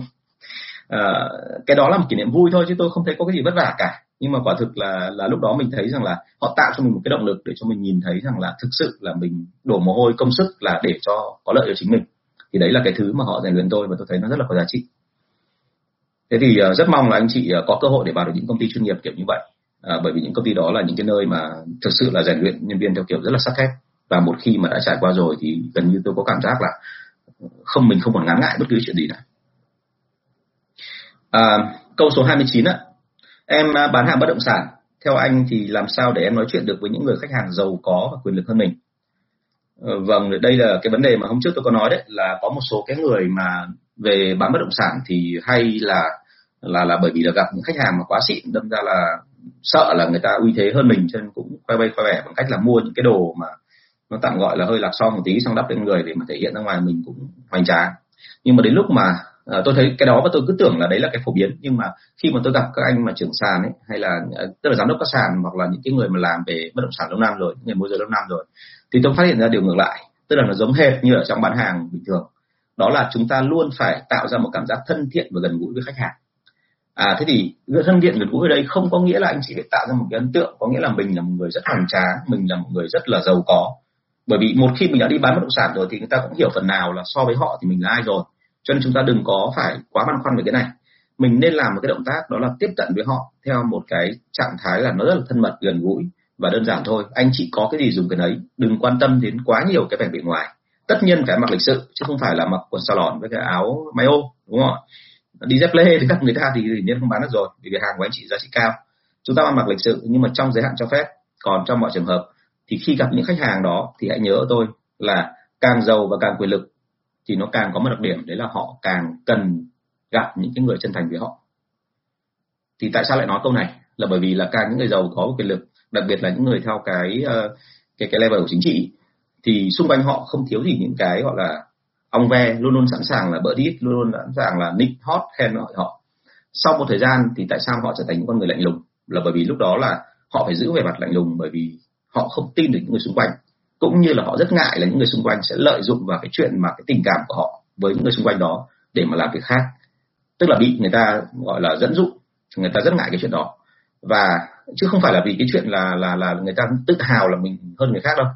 Uh, cái đó là một kỷ niệm vui thôi chứ tôi không thấy có cái gì vất vả cả. Nhưng mà quả thực là là lúc đó mình thấy rằng là họ tạo cho mình một cái động lực để cho mình nhìn thấy rằng là thực sự là mình đổ mồ hôi công sức là để cho có lợi cho chính mình. Thì đấy là cái thứ mà họ rèn luyện tôi và tôi thấy nó rất là có giá trị. Thế thì uh, rất mong là anh chị uh, có cơ hội để vào được những công ty chuyên nghiệp kiểu như vậy. À, bởi vì những công ty đó là những cái nơi mà thực sự là rèn luyện nhân viên theo kiểu rất là sắc thép và một khi mà đã trải qua rồi thì gần như tôi có cảm giác là không mình không còn ngán ngại bất cứ chuyện gì nữa. À, câu số 29 ạ. Em à, bán hàng bất động sản. Theo anh thì làm sao để em nói chuyện được với những người khách hàng giàu có và quyền lực hơn mình? Ờ, vâng đây là cái vấn đề mà hôm trước tôi có nói đấy là có một số cái người mà về bán bất động sản thì hay là là là bởi vì là gặp những khách hàng mà quá xịn đâm ra là sợ là người ta uy thế hơn mình cho nên cũng quay bay quay vẻ bằng cách là mua những cái đồ mà nó tạm gọi là hơi lạc son một tí xong đắp lên người để mà thể hiện ra ngoài mình cũng hoành tráng. Nhưng mà đến lúc mà à, tôi thấy cái đó và tôi cứ tưởng là đấy là cái phổ biến. Nhưng mà khi mà tôi gặp các anh mà trưởng sàn ấy hay là ờ, tức là giám đốc các sàn hoặc là những cái người mà làm về bất động sản lâu năm rồi những người môi giới lâu năm rồi thì tôi phát hiện ra điều ngược lại. Tức là nó giống hệt như ở trong bán hàng bình thường. Đó là chúng ta luôn phải tạo ra một cảm giác thân thiện và gần gũi với khách hàng. À thế thì thân thiện gần gũi ở đây không có nghĩa là anh chỉ phải tạo ra một cái ấn tượng có nghĩa là mình là một người rất hoành tráng mình là một người rất là giàu có bởi vì một khi mình đã đi bán bất động sản rồi thì người ta cũng hiểu phần nào là so với họ thì mình là ai rồi. Cho nên chúng ta đừng có phải quá băn khoăn về cái này. Mình nên làm một cái động tác đó là tiếp cận với họ theo một cái trạng thái là nó rất là thân mật, gần gũi và đơn giản thôi. Anh chị có cái gì dùng cái đấy, đừng quan tâm đến quá nhiều cái vẻ bề ngoài. Tất nhiên phải mặc lịch sự, chứ không phải là mặc quần salon với cái áo mayo, đúng không đi dép lê thì các người ta thì dĩ nhiên không bán được rồi, vì hàng của anh chị giá trị cao. Chúng ta mặc lịch sự nhưng mà trong giới hạn cho phép, còn trong mọi trường hợp thì khi gặp những khách hàng đó thì hãy nhớ tôi là càng giàu và càng quyền lực thì nó càng có một đặc điểm, đấy là họ càng cần gặp những cái người chân thành với họ. Thì tại sao lại nói câu này? Là bởi vì là càng những người giàu có quyền lực, đặc biệt là những người theo cái ờ, cái cái level của chính trị, thì xung quanh họ không thiếu gì những cái gọi là ong ve, luôn luôn sẵn sàng là bỡ đít, luôn luôn sẵn sàng là nick hot khen ngợi họ. Sau một thời gian thì tại sao họ trở thành những con người lạnh lùng? Là bởi vì lúc đó là họ phải giữ về mặt lạnh lùng bởi vì họ không tin được những người xung quanh, cũng như là họ rất ngại là những người xung quanh sẽ lợi dụng vào cái chuyện mà cái tình cảm của họ với những người xung quanh đó để mà làm việc khác. Tức là bị người ta, gọi là, dẫn dụ, người ta rất ngại cái chuyện đó. Và chứ không phải là vì cái chuyện là là là người ta tự hào là mình hơn người khác đâu.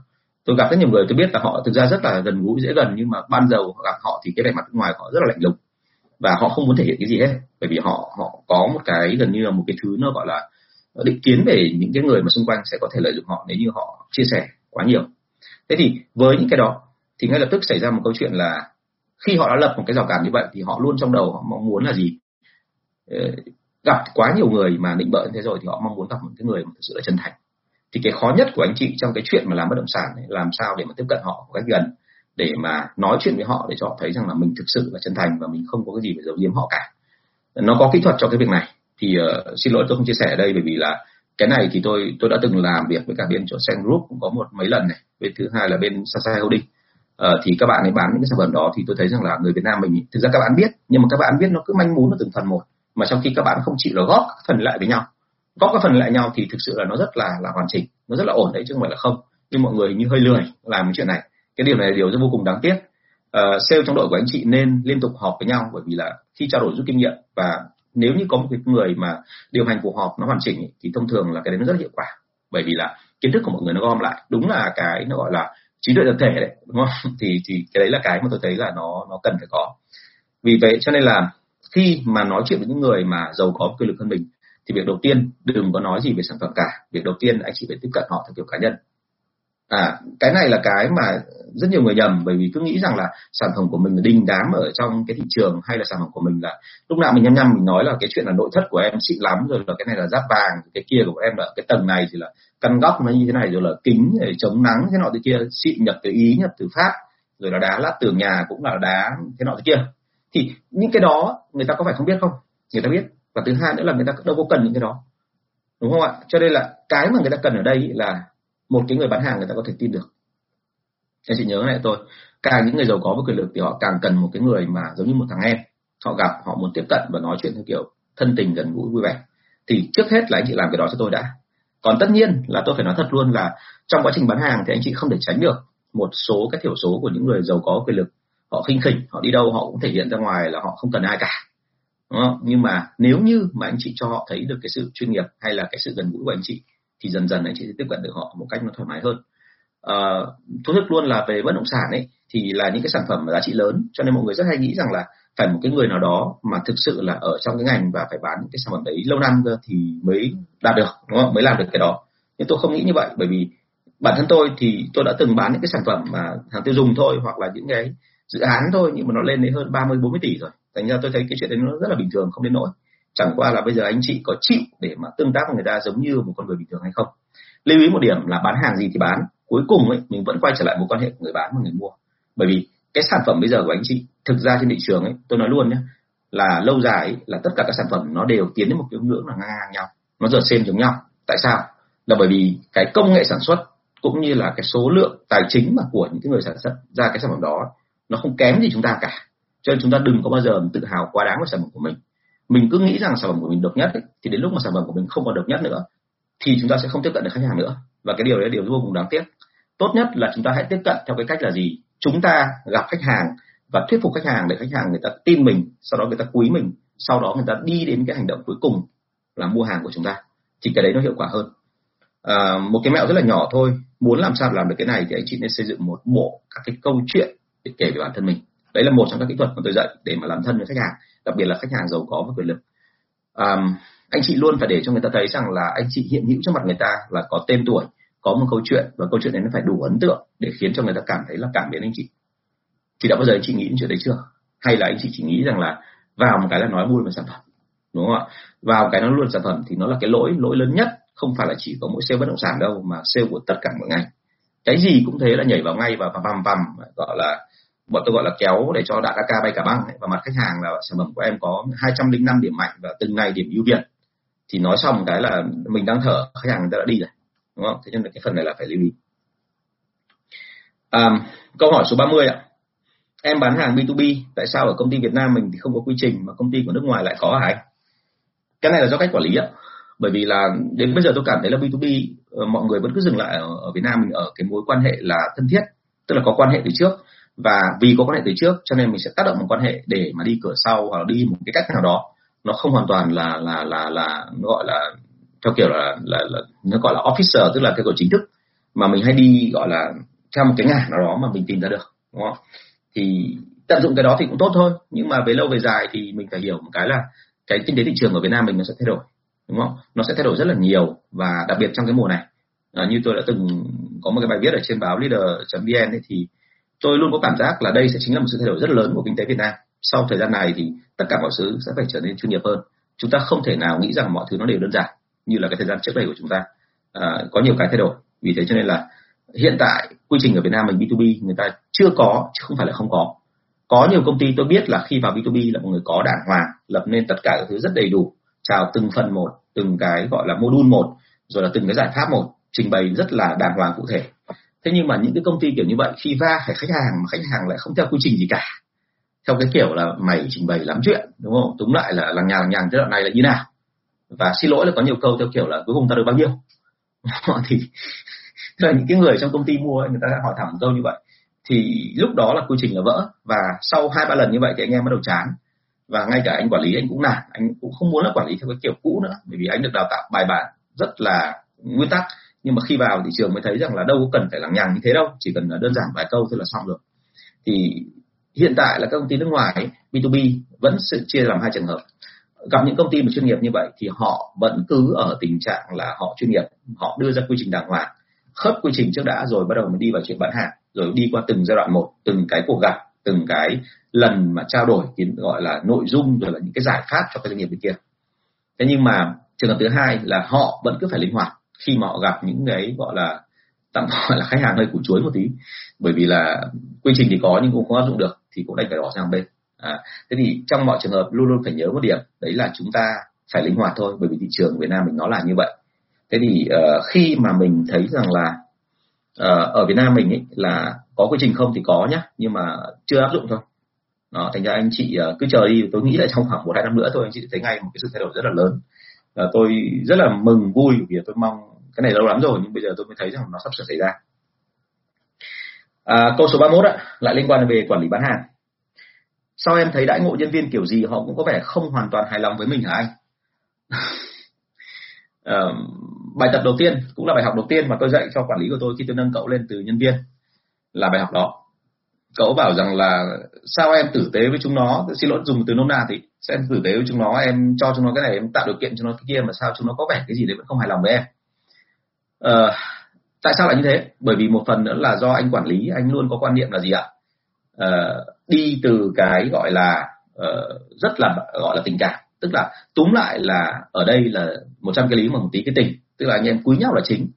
Tôi gặp rất nhiều người tôi biết là họ thực ra rất là gần gũi, dễ gần, nhưng mà ban đầu gặp họ thì cái vẻ mặt bên ngoài họ rất là lạnh lùng. Và họ không muốn thể hiện cái gì hết, bởi vì họ họ có một cái gần như là một cái thứ nó, gọi là Ờ, định kiến về những cái người mà xung quanh sẽ có thể lợi dụng họ nếu như họ chia sẻ quá nhiều. Thế thì với những cái đó thì ngay lập tức xảy ra một câu chuyện là khi họ đã lập một cái rào cản như vậy thì họ luôn trong đầu họ mong muốn là gì? Ờ, gặp quá nhiều người mà định bợ như thế rồi thì họ mong muốn gặp một cái người mà thực sự là chân thành. Thì cái khó nhất của anh chị trong cái chuyện mà làm bất động sản ấy, làm sao để mà tiếp cận họ một cách gần để mà nói chuyện với họ để cho họ thấy rằng là mình thực sự là chân thành và mình không có cái gì phải giấu giếm họ cả. Nó có kỹ thuật cho cái việc này thì uh, xin lỗi tôi không chia sẻ ở đây bởi vì là cái này thì tôi tôi đã từng làm việc với cả bên chỗ Sen Group cũng có một mấy lần này. Bên thứ hai là bên Sasai Holding. Uh, thì các bạn ấy bán những cái sản phẩm đó thì tôi thấy rằng là người Việt Nam mình thực ra các bạn biết nhưng mà các bạn biết nó cứ manh mún ở từng phần một. Mà trong khi các bạn không chịu là góp các phần lại với nhau góp các phần lại nhau thì thực sự là nó rất là là hoàn chỉnh nó rất là ổn đấy chứ không phải là không. Nhưng mọi người như hơi lười làm cái chuyện này. Cái điều này là điều rất vô cùng đáng tiếc. Uh, sale trong đội của anh chị nên liên tục họp với nhau bởi vì là khi trao đổi rút kinh nghiệm và nếu như có một cái người mà điều hành cuộc họp nó hoàn chỉnh thì thông thường là cái đấy nó rất hiệu quả. Bởi vì là kiến thức của mọi người nó gom lại. Đúng là cái nó gọi là trí tuệ tập thể đấy, đúng không? Thì thì cái đấy là cái mà tôi thấy là nó nó cần phải có. Vì vậy cho nên là khi mà nói chuyện với những người mà giàu có quyền lực hơn mình, thì việc đầu tiên đừng có nói gì về sản phẩm cả. Việc đầu tiên anh chị phải tiếp cận họ theo kiểu cá nhân à cái này là cái mà rất nhiều người nhầm, bởi vì cứ nghĩ rằng là sản phẩm của mình là đình đám ở trong cái thị trường hay là sản phẩm của mình là lúc nào mình nhăm nhăm mình nói là cái chuyện là nội thất của em xịn lắm, rồi là cái này là giáp vàng, cái kia của em là cái tầng này thì là căn góc nó như thế này, rồi là kính để chống nắng thế nọ thế kia, xịn nhập từ ý, nhập từ pháp, rồi là đá lát tường nhà cũng là đá thế nọ thế kia. Thì những cái đó người ta có phải không biết không? Người ta biết. Và thứ hai nữa là người ta đâu có cần những cái đó. Đúng không ạ? Cho nên là cái mà người ta cần ở đây là một cái người bán hàng người ta có thể tin được. Anh chị nhớ lại tôi càng những người giàu có với quyền lực thì họ càng cần một cái người mà giống như một thằng em. Họ gặp, họ muốn tiếp cận và nói chuyện theo kiểu thân tình gần gũi, vui vẻ. Thì trước hết là anh chị làm cái đó cho tôi đã. Còn tất nhiên là tôi phải nói thật luôn là trong quá trình bán hàng thì anh chị không thể tránh được một số cái thiểu số của những người giàu có quyền lực. Họ khinh khỉnh, họ đi đâu họ cũng thể hiện ra ngoài là họ không cần ai cả. Đúng không? nhưng mà nếu như mà anh chị cho họ thấy được cái sự chuyên nghiệp hay là cái sự gần gũi của anh chị thì dần dần anh chị sẽ tiếp cận được họ một cách nó thoải mái hơn. À, thú thực luôn là về bất động sản ấy thì là những cái sản phẩm giá trị lớn. Cho nên mọi người rất hay nghĩ rằng là phải một cái người nào đó mà thực sự là ở trong cái ngành và phải bán những cái sản phẩm đấy lâu năm cơ thì mới đạt được đúng không? Mới làm được cái đó. Nhưng tôi không nghĩ như vậy bởi vì bản thân tôi thì tôi đã từng bán những cái sản phẩm mà hàng tiêu dùng thôi hoặc là những cái dự án thôi nhưng mà nó lên đến hơn 30 40 tỷ rồi. Thành ra tôi thấy cái chuyện đấy nó rất là bình thường không đến nỗi chẳng qua là bây giờ anh chị có chịu để mà tương tác với người ta giống như một con người bình thường hay không? Lưu ý một điểm là bán hàng gì thì bán. Cuối cùng ấy mình vẫn quay trở lại mối quan hệ của người bán và người mua. Bởi vì cái sản phẩm bây giờ của anh chị thực ra trên thị trường ấy tôi nói luôn nhé là lâu dài ấy, là tất cả các sản phẩm nó đều tiến đến một cái ngưỡng là ngang ngang nhau. Nó giờ xem giống nhau. Tại sao? Là bởi vì cái công nghệ sản xuất cũng như là cái số lượng tài chính mà của những cái người sản xuất ra cái sản phẩm đó nó không kém gì chúng ta cả. Cho nên chúng ta đừng có bao giờ tự hào quá đáng với sản phẩm của mình mình cứ nghĩ rằng sản phẩm của mình độc nhất ấy, thì đến lúc mà sản phẩm của mình không còn độc nhất nữa thì chúng ta sẽ không tiếp cận được khách hàng nữa. Và cái điều đấy là điều vô cùng đáng tiếc. Tốt nhất là chúng ta hãy tiếp cận theo cái cách là gì? Chúng ta gặp khách hàng và thuyết phục khách hàng để khách hàng người ta tin mình sau đó người ta quý mình sau đó người ta đi đến cái hành động cuối cùng là mua hàng của chúng ta. Thì cái đấy nó hiệu quả hơn. À, một cái mẹo rất là nhỏ thôi muốn làm sao làm được cái này thì anh chị nên xây dựng một bộ các cái câu chuyện để kể về bản thân mình đấy là một trong các kỹ thuật mà tôi dạy để mà làm thân với khách hàng đặc biệt là khách hàng giàu có và quyền lực. À, anh chị luôn phải để cho người ta thấy rằng là anh chị hiện hữu trước mặt người ta là có tên tuổi có một câu chuyện và câu chuyện đấy nó phải đủ ấn tượng để khiến cho người ta cảm thấy là cảm biến anh chị. Thì đã bao giờ anh chị nghĩ đến chuyện đấy chưa? Hay là anh chị chỉ nghĩ rằng là vào một cái là nói vui về sản phẩm đúng không ạ? Vào cái nó luôn sản phẩm thì nó là cái lỗi lỗi lớn nhất không phải là chỉ có mỗi sale bất động sản đâu mà sale của tất cả mọi ngành. Cái gì cũng thế là nhảy vào ngay và vằm vằm gọi là bọn tôi gọi là kéo để cho đạn ca bay cả băng ấy. và mặt khách hàng là sản phẩm của em có 205 điểm mạnh và từng ngày điểm ưu việt. Thì nói xong cái là mình đang thở khách hàng người ta đã đi rồi đúng không? Thế nên là cái phần này là phải lưu ý. À, câu hỏi số 30 ạ. Em bán hàng B2B tại sao ở công ty Việt Nam mình thì không có quy trình mà công ty của nước ngoài lại có hả anh? Cái này là do cách quản lý ạ. Bởi vì là đến bây giờ tôi cảm thấy là B2B ờ, mọi người vẫn cứ dừng lại ở Việt Nam mình ở cái mối quan hệ là thân thiết tức là có quan hệ từ trước và vì có quan hệ từ trước cho nên mình sẽ tác động một quan hệ để mà đi cửa sau hoặc là đi một cái cách nào đó. Nó không hoàn toàn là là là là nó gọi là theo kiểu là, là, là nó gọi là officer tức là cái kiểu chính thức. Mà mình hay đi gọi là theo một cái ngả nào đó mà mình tìm ra được đúng không? Thì tận dụng cái đó thì cũng tốt thôi. Nhưng mà về lâu về dài thì mình phải hiểu một cái là cái kinh tế thị trường ở Việt Nam mình nó sẽ thay đổi đúng không? Nó sẽ thay đổi rất là nhiều và đặc biệt trong cái mùa này. À, như tôi đã từng có một cái bài viết ở trên báo leader.vn ấy, thì tôi luôn có cảm giác là đây sẽ chính là một sự thay đổi rất lớn của kinh tế Việt Nam. Sau thời gian này thì tất cả mọi thứ sẽ phải trở nên chuyên nghiệp hơn. Chúng ta không thể nào nghĩ rằng mọi thứ nó đều đơn giản như là cái thời gian trước đây của chúng ta. À, có nhiều cái thay đổi. Vì thế cho nên là hiện tại quy trình ở Việt Nam mình B2B người ta chưa có chứ không phải là không có. Có nhiều công ty tôi biết là khi vào B2B là một người có đàng hoàng lập nên tất cả các thứ rất đầy đủ. Chào từng phần một từng cái gọi là module một rồi là từng cái giải pháp một trình bày rất là đàng hoàng cụ thể thế nhưng mà những cái công ty kiểu như vậy, khi va phải khách hàng mà khách hàng lại không theo quy trình gì cả, theo cái kiểu là mày trình bày lắm chuyện, đúng không? Đúng lại là lằng nhằng lằng nhằng giai đoạn này là như nào? Và xin lỗi là có nhiều câu theo kiểu là cuối cùng ta được bao nhiêu? Thì là những cái người trong công ty mua người ta hỏi thẳng câu như vậy. Thì lúc đó là quy trình là vỡ, và sau hai, ba lần như vậy thì anh em bắt đầu chán. Và ngay cả anh quản lý anh cũng nản, anh cũng không muốn là quản lý theo cái kiểu cũ nữa, bởi vì anh được đào tạo bài bản rất là nguyên tắc nhưng mà khi vào thị trường mới thấy rằng là đâu có cần phải lằng nhằng như thế đâu, chỉ cần là đơn giản vài câu thôi là xong rồi. Thì hiện tại là các công ty nước ngoài B2B vẫn sự chia làm hai trường hợp. Gặp những công ty mà chuyên nghiệp như vậy thì họ vẫn cứ ở tình trạng là họ chuyên nghiệp, họ đưa ra quy trình đàng hoàng, khớp quy trình trước đã rồi bắt đầu mới đi vào chuyện bán hàng, rồi đi qua từng giai đoạn một, từng cái cuộc gặp, từng cái lần mà trao đổi kiến gọi là nội dung, rồi là những cái giải pháp cho các doanh nghiệp bên kia. Thế nhưng mà trường hợp thứ hai là họ vẫn cứ phải linh hoạt khi mà họ gặp những cái gọi là tạm gọi là khách hàng hơi củ chuối một tí. Bởi vì là quy trình thì có nhưng cũng không áp dụng được thì cũng đành phải bỏ sang bên. À, thế thì trong mọi trường hợp luôn luôn phải nhớ một điểm đấy là chúng ta phải linh hoạt thôi bởi vì thị trường Việt Nam mình nó là như vậy. Thế thì uh, khi mà mình thấy rằng là uh, ở Việt Nam mình ấy là có quy trình không thì có nhá nhưng mà chưa áp dụng thôi. Đó, thành ra anh chị uh, cứ chờ đi tôi nghĩ là trong khoảng một hai năm nữa thôi anh chị thấy ngay một cái sự thay đổi rất là lớn. Uh, tôi rất là mừng vui vì tôi mong cái này lâu lắm rồi nhưng bây giờ tôi mới thấy rằng nó sắp sửa xảy ra. À, câu số 31 ạ lại liên quan về quản lý bán hàng. Sao em thấy đãi ngộ nhân viên kiểu gì họ cũng có vẻ không hoàn toàn hài lòng với mình hả anh? À, bài tập đầu tiên cũng là bài học đầu tiên mà tôi dạy cho quản lý của tôi khi tôi nâng cậu lên từ nhân viên là bài học đó. Cậu bảo rằng là sao em tử tế với chúng nó? Xin lỗi dùng từ nôm na thì sẽ tử tế với chúng nó em cho chúng nó cái này em tạo điều kiện cho nó cái kia mà sao chúng nó có vẻ cái gì đấy vẫn không hài lòng với em? Ờ, tại sao lại như thế? Bởi vì một phần nữa là do anh quản lý anh luôn có quan niệm là gì ạ? Uh, đi từ cái gọi là uh, rất là gọi là tình cảm. Tức là túm lại là ở đây là một trăm cái lý mà một tí cái tình. Tức là anh em quý nhau là chính.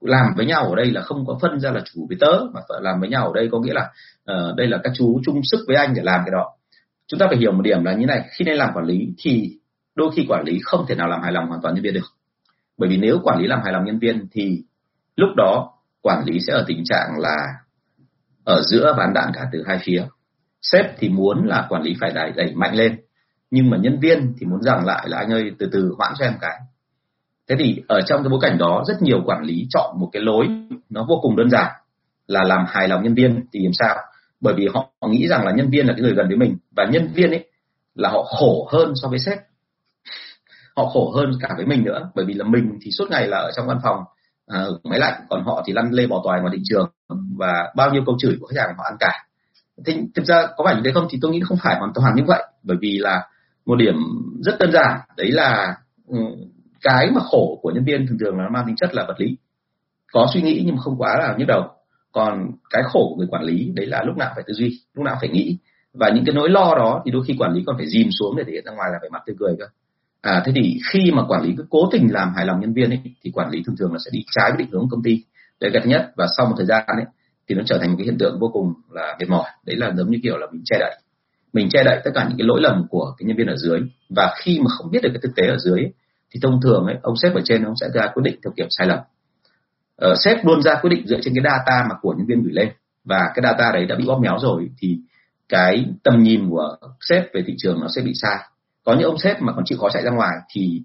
Làm với nhau ở đây là không có phân ra là chủ với tớ mà phải làm với nhau ở đây có nghĩa là uh, đây là các chú chung sức với anh để làm cái đó. Chúng ta phải hiểu một điểm là như này khi nên làm quản lý thì đôi khi quản lý không thể nào làm hài lòng hoàn toàn nhân viên được bởi vì nếu quản lý làm hài lòng nhân viên thì lúc đó quản lý sẽ ở tình trạng là ở giữa bán đạn cả từ hai phía. Sếp thì muốn là quản lý phải đẩy, đẩy mạnh lên nhưng mà nhân viên thì muốn rằng lại là anh ơi từ từ hoãn cho em cái. Thế thì ở trong cái bối cảnh đó rất nhiều quản lý chọn một cái lối nó vô cùng đơn giản là làm hài lòng nhân viên thì làm sao? Bởi vì họ, họ nghĩ rằng là nhân viên là cái người gần với mình và nhân viên ấy là họ khổ hơn so với sếp họ khổ hơn cả với mình nữa. Bởi vì là mình thì suốt ngày là ở trong văn phòng à, máy lạnh còn họ thì lăn lê bỏ toài ngoài thị trường và bao nhiêu câu chửi của khách hàng họ ăn cả. Thế thực ra có phải như thế không? Thì tôi nghĩ không phải hoàn toàn như vậy. Bởi vì là một điểm rất đơn giản. Đấy là ừ, cái mà khổ của nhân viên thường thường là nó mang tính chất là vật lý. Có suy nghĩ nhưng mà không quá là nhức đầu. Còn cái khổ của người quản lý đấy là lúc nào phải tư duy lúc nào phải nghĩ. Và những cái nỗi lo đó thì đôi khi quản lý còn phải dìm xuống để thể hiện ra ngoài là phải mặt tươi cười cơ à thế thì khi mà quản lý cứ cố tình làm hài lòng nhân viên ấy, thì quản lý thường thường là sẽ đi trái với định hướng công ty. Đấy cái thứ nhất và sau một thời gian ấy thì nó trở thành một cái hiện tượng vô cùng là mệt mỏi. Đấy là giống như kiểu là mình che đậy. Mình che đậy tất cả những cái lỗi lầm của cái nhân viên ở dưới. Và khi mà không biết được cái thực tế ở dưới ấy, thì thông thường ấy ông sếp ở trên ông sẽ ra quyết định theo kiểu sai lầm. Ờ, sếp luôn ra quyết định dựa trên cái data mà của nhân viên gửi lên. Và cái data đấy đã bị bóp méo rồi thì cái tầm nhìn của sếp về thị trường nó sẽ bị sai có những ông sếp mà còn chịu khó chạy ra ngoài thì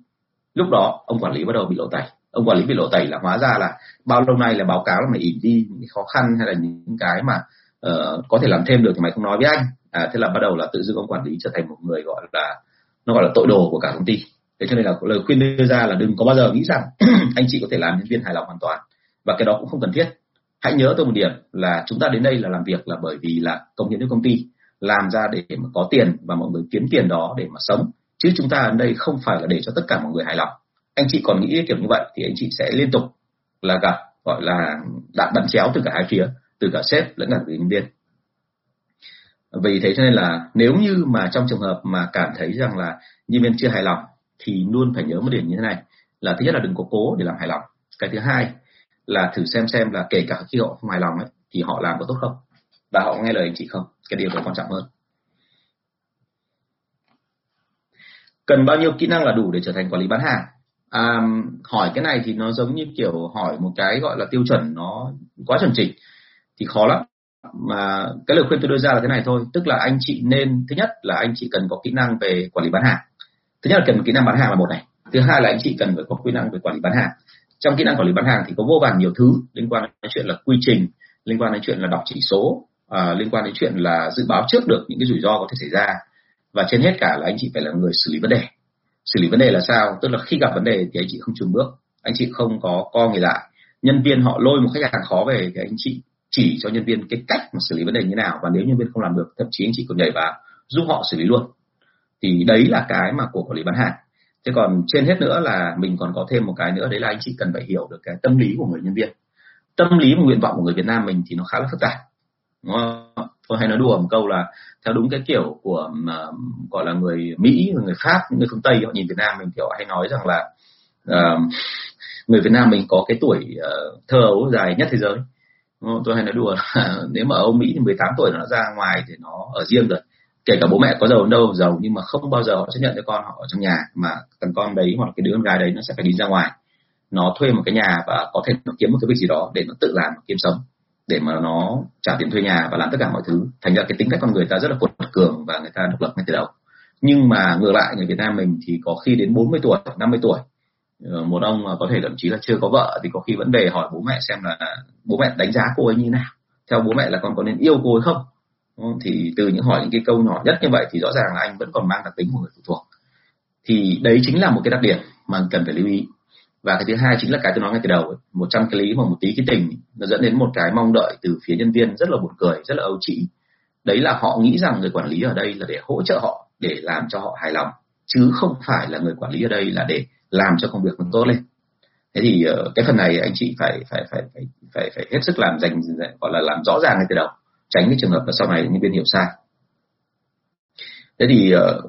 lúc đó ông quản lý bắt đầu bị lộ tẩy. Ông quản lý bị lộ tẩy là hóa ra là bao lâu nay là báo cáo là mày ỉm đi những khó khăn hay là những cái mà uh, có thể làm thêm được thì mày không nói với anh. À, thế là bắt đầu là tự dưng ông quản lý trở thành một người gọi là nó gọi là tội đồ của cả công ty. Thế cho nên là lời khuyên đưa ra là đừng có bao giờ nghĩ rằng anh chị có thể làm nhân viên hài lòng hoàn toàn. Và cái đó cũng không cần thiết. Hãy nhớ tôi một điểm là chúng ta đến đây là làm việc là bởi vì là công hiến cho công ty làm ra để mà có tiền và mọi người kiếm tiền đó để mà sống. Chứ chúng ta ở đây không phải là để cho tất cả mọi người hài lòng. Anh chị còn nghĩ kiểu như vậy thì anh chị sẽ liên tục là gặp, gọi là, đạn bắn chéo từ cả hai phía, từ cả sếp lẫn cả nhân viên. Vì thế cho nên là nếu như mà trong trường hợp mà cảm thấy rằng là nhân viên chưa hài lòng, thì luôn phải nhớ một điểm như thế này, là thứ nhất là đừng có cố để làm hài lòng. Cái thứ hai là thử xem xem là kể cả khi họ không hài lòng ấy, thì họ làm có tốt không? Và họ nghe lời anh chị không? Cái điều đó quan trọng hơn. Cần bao nhiêu kỹ năng là đủ để trở thành quản lý bán hàng? À, hỏi cái này thì nó giống như kiểu hỏi một cái gọi là tiêu chuẩn nó quá chuẩn chỉnh thì khó lắm. Mà cái lời khuyên tôi đưa ra là thế này thôi tức là anh chị nên thứ nhất là anh chị cần có kỹ năng về quản lý bán hàng. Thứ nhất là cần kỹ năng bán hàng là một này. Thứ hai là anh chị cần phải có kỹ năng về quản lý bán hàng. Trong kỹ năng quản lý bán hàng thì có vô vàn nhiều thứ liên quan đến chuyện là quy trình liên quan đến chuyện là đọc chỉ số à, liên quan đến chuyện là dự báo trước được những cái rủi ro có thể xảy ra. Và trên hết cả là anh chị phải là người xử lý vấn đề. Xử lý vấn đề là sao? Tức là khi gặp vấn đề thì anh chị không chùn bước. Anh chị không có co người lại. Nhân viên họ lôi một khách hàng khó về thì anh chị chỉ cho nhân viên cái cách mà xử lý vấn đề như nào. Và nếu nhân viên không làm được thậm chí anh chị còn nhảy vào giúp họ xử lý luôn. Thì đấy là cái mà của quản lý bán hàng. Thế còn trên hết nữa là mình còn có thêm một cái nữa đấy là anh chị cần phải hiểu được cái tâm lý của người nhân viên. Tâm lý và nguyện vọng của người Việt Nam mình thì nó khá là phức tạp tôi hay nói đùa một câu là theo đúng cái kiểu của uh, gọi là người Mỹ người Pháp người phương Tây họ nhìn Việt Nam mình kiểu hay nói rằng là uh, người Việt Nam mình có cái tuổi uh, thơ ấu dài nhất thế giới. Tôi hay nói đùa là nếu mà ở Mỹ thì 18 tuổi nó ra ngoài thì nó ở riêng rồi. Kể cả bố mẹ có giàu đâu giàu nhưng mà không bao giờ họ chấp nhận cho con họ ở trong nhà mà thằng con đấy hoặc cái đứa con gái đấy nó sẽ phải đi ra ngoài. Nó thuê một cái nhà và có thể nó kiếm một cái việc gì đó để nó tự làm kiếm sống để mà nó trả tiền thuê nhà và làm tất cả mọi thứ. Thành ra cái tính cách con người ta rất là cuột cường và người ta độc lập ngay từ đầu. Nhưng mà ngược lại, người Việt Nam mình thì có khi đến 40 tuổi 50 tuổi ờ, một ông có thể thậm chí là chưa có vợ thì có khi vẫn về hỏi bố mẹ xem là bố mẹ đánh giá cô ấy như nào? Theo bố mẹ là con có nên yêu cô ấy không? Thì từ những hỏi những cái câu nhỏ nhất như vậy thì rõ ràng là anh vẫn còn mang đặc tính của người phụ thuộc. Thì đấy chính là một cái đặc điểm mà cần phải lưu ý và cái thứ hai chính là cái tôi nói ngay từ đầu một trăm cái lý và một tí cái tình nó dẫn đến một cái mong đợi từ phía nhân viên rất là buồn cười, rất là ấu trĩ đấy là họ nghĩ rằng người quản lý ở đây là để hỗ trợ họ, để làm cho họ hài lòng, chứ không phải là người quản lý ở đây là để làm cho công việc mình tốt lên. Thế thì ờ, cái phần này anh chị phải phải phải phải phải phải hết sức làm dành gọi là làm rõ ràng ngay từ đầu, tránh cái trường hợp là sau này nhân viên hiểu sai. Thế thì ờ,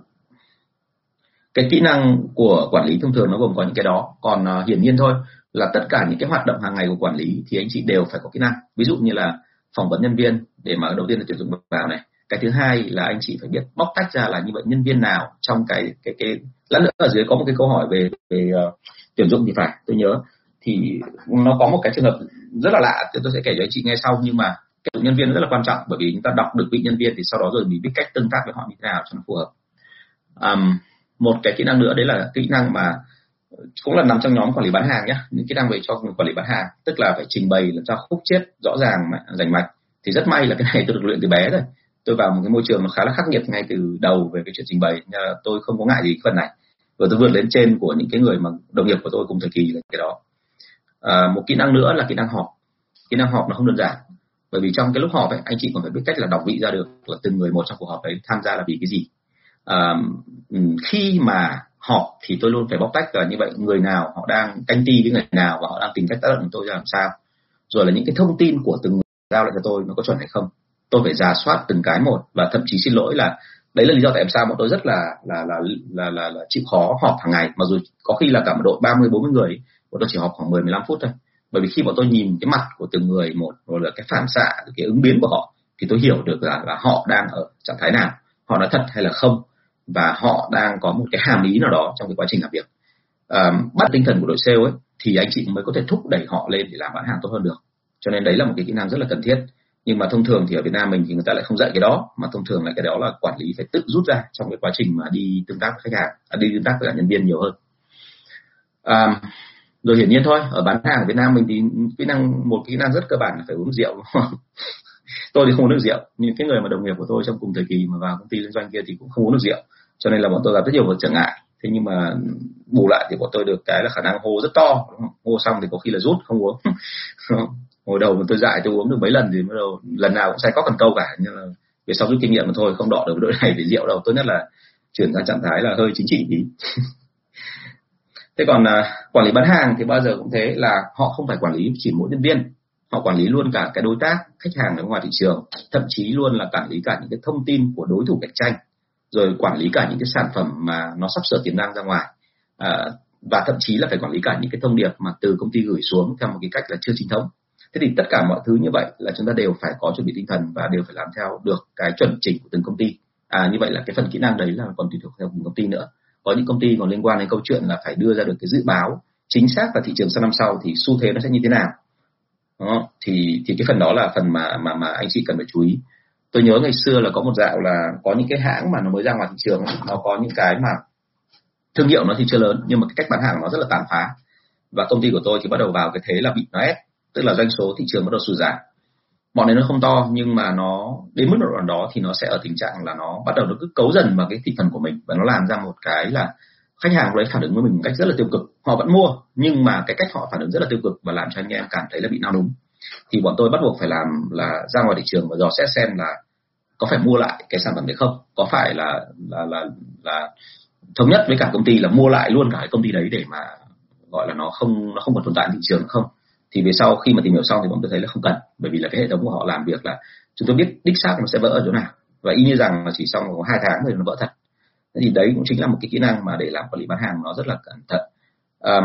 cái kỹ năng của quản lý thông thường nó gồm có những cái đó. Còn uh, hiển nhiên thôi là tất cả những cái hoạt động hàng ngày của quản lý thì anh chị đều phải có kỹ năng. Ví dụ như là phỏng vấn nhân viên để mà đầu tiên là tuyển dụng vào này. Cái thứ hai là anh chị phải biết bóc tách ra là như vậy nhân viên nào trong cái cái cái lát nữa ở dưới có một cái câu hỏi về về uh, tuyển dụng thì phải tôi nhớ. Thì nó có một cái trường hợp rất là lạ thì tôi sẽ kể cho anh chị nghe sau nhưng mà cái nhân viên rất là quan trọng bởi vì chúng ta đọc được vị nhân viên thì sau đó rồi mình biết cách tương tác với họ như thế nào cho nó phù hợp. Um, một cái kỹ năng nữa đấy là kỹ năng mà cũng là nằm trong nhóm quản lý bán hàng nhé những kỹ năng về cho người quản lý bán hàng tức là phải trình bày làm sao khúc chết rõ ràng rành mạch. Thì rất may là cái này tôi được luyện từ bé rồi. Tôi vào một cái môi trường nó khá là khắc nghiệt ngay từ đầu về cái chuyện trình bày nên là tôi không có ngại gì cái phần này. Và tôi vượt lên trên của những cái người mà đồng nghiệp của tôi cùng thời kỳ là cái đó. À, một kỹ năng nữa là kỹ năng họp. Kỹ năng họp nó không đơn giản. Bởi vì trong cái lúc họp ấy anh chị còn phải biết cách là đọc vị ra được là từng người một trong cuộc họp đấy tham gia là vì cái gì à, khi mà họ thì tôi luôn phải bóc tách là như vậy. Người nào họ đang canh ti với người nào và họ đang tìm cách tác động tôi ra làm sao. Rồi là những cái thông tin của từng người giao lại cho tôi nó có chuẩn hay không tôi phải giả soát từng cái một và thậm chí xin lỗi là đấy là lý do tại sao bọn tôi rất là là là là là, là chịu khó họp hàng ngày. Mặc dù có khi là cả một đội 30 40 người bọn tôi chỉ họp khoảng 10 15 phút thôi. Bởi vì khi bọn tôi nhìn cái mặt của từng người một rồi là cái phản xạ cái ứng biến của họ thì tôi hiểu được là là họ đang ở trạng thái nào họ nói thật hay là không và họ đang có một cái hàm ý nào đó trong cái quá trình làm việc. À, bắt tinh thần của đội sale ấy thì anh chị mới có thể thúc đẩy họ lên để làm bán hàng tốt hơn được. Cho nên đấy là một cái kỹ năng rất là cần thiết. Nhưng mà thông thường thì ở Việt Nam mình thì người ta lại không dạy cái đó mà thông thường là cái đó là quản lý phải tự rút ra trong cái quá trình mà đi tương tác với khách hàng à, đi tương tác với cả nhân viên nhiều hơn. À, rồi hiển nhiên thôi ở bán hàng ở Việt Nam mình thì kỹ năng một kỹ năng rất cơ bản là phải uống rượu tôi thì không uống được rượu nhưng cái người mà đồng nghiệp của tôi trong cùng thời kỳ mà vào công ty liên doanh kia thì cũng không uống được rượu. Cho nên là bọn tôi gặp rất nhiều trở ngại. Thế nhưng mà bù lại thì bọn tôi được cái là khả năng hô rất to hô xong thì có khi là rút không uống. Hồi đầu mà tôi dạy tôi uống được mấy lần thì bắt đầu lần nào cũng sai có cần câu cả. Nhưng mà về sau rút kinh nghiệm mà thôi không đọ được đội này để rượu đâu. Tốt nhất là chuyển sang trạng thái là hơi chính trị tí thế còn uh, quản lý bán hàng thì bao giờ cũng thế là họ không phải quản lý chỉ mỗi nhân viên họ quản lý luôn cả cái đối tác khách hàng ở ngoài thị trường thậm chí luôn là quản lý cả những cái thông tin của đối thủ cạnh tranh rồi quản lý cả những cái sản phẩm mà nó sắp sửa tiềm năng ra ngoài. À, và thậm chí là phải quản lý cả những cái thông điệp mà từ công ty gửi xuống theo một cái cách là chưa chính thống. Thế thì tất cả mọi thứ như vậy là chúng ta đều phải có chuẩn bị tinh thần và đều phải làm theo được cái chuẩn chỉnh của từng công ty. À như vậy là cái phần kỹ năng đấy là còn tùy thuộc theo từng công ty nữa. Có những công ty còn liên quan đến câu chuyện là phải đưa ra được cái dự báo chính xác là thị trường sau năm sau thì xu thế nó sẽ như thế nào đó. thì thì cái phần đó là phần mà mà mà anh chị cần phải chú ý tôi nhớ ngày xưa là có một dạo là có những cái hãng mà nó mới ra ngoài thị trường, nó có những cái mà thương hiệu nó thì chưa lớn, nhưng mà cái cách bán hàng nó rất là tàn phá và công ty của tôi thì bắt đầu vào cái thế là bị nó ép, tức là doanh số thị trường bắt đầu sụt giảm bọn này nó không to, nhưng mà nó, đến mức độ nào đó thì nó sẽ ở tình trạng là nó bắt đầu nó cứ cấu dần vào cái thị phần của mình và nó làm ra một cái là khách hàng đấy phản ứng với mình một cách rất là tiêu cực. Họ vẫn mua, nhưng mà cái cách họ phản ứng rất là tiêu cực và làm cho anh em cảm thấy là bị nao núng. Thì bọn tôi bắt buộc phải làm là ra ngoài thị trường và dò xét xem là có phải mua lại cái sản phẩm đấy không? Có phải là là là là thống nhất với cả công ty là mua lại luôn cả cái công ty đấy để mà gọi là nó không nó không còn tồn tại thị trường không? Thì về sau khi mà tìm hiểu xong thì bọn tôi thấy là không cần, bởi vì là cái hệ thống của họ làm việc là chúng tôi biết đích xác nó sẽ vỡ ở chỗ nào. Và y như rằng là chỉ sau có hai tháng rồi nó vỡ thật thì đấy cũng chính là một cái kỹ năng mà để làm quản lý bán hàng nó rất là cẩn thận. Um,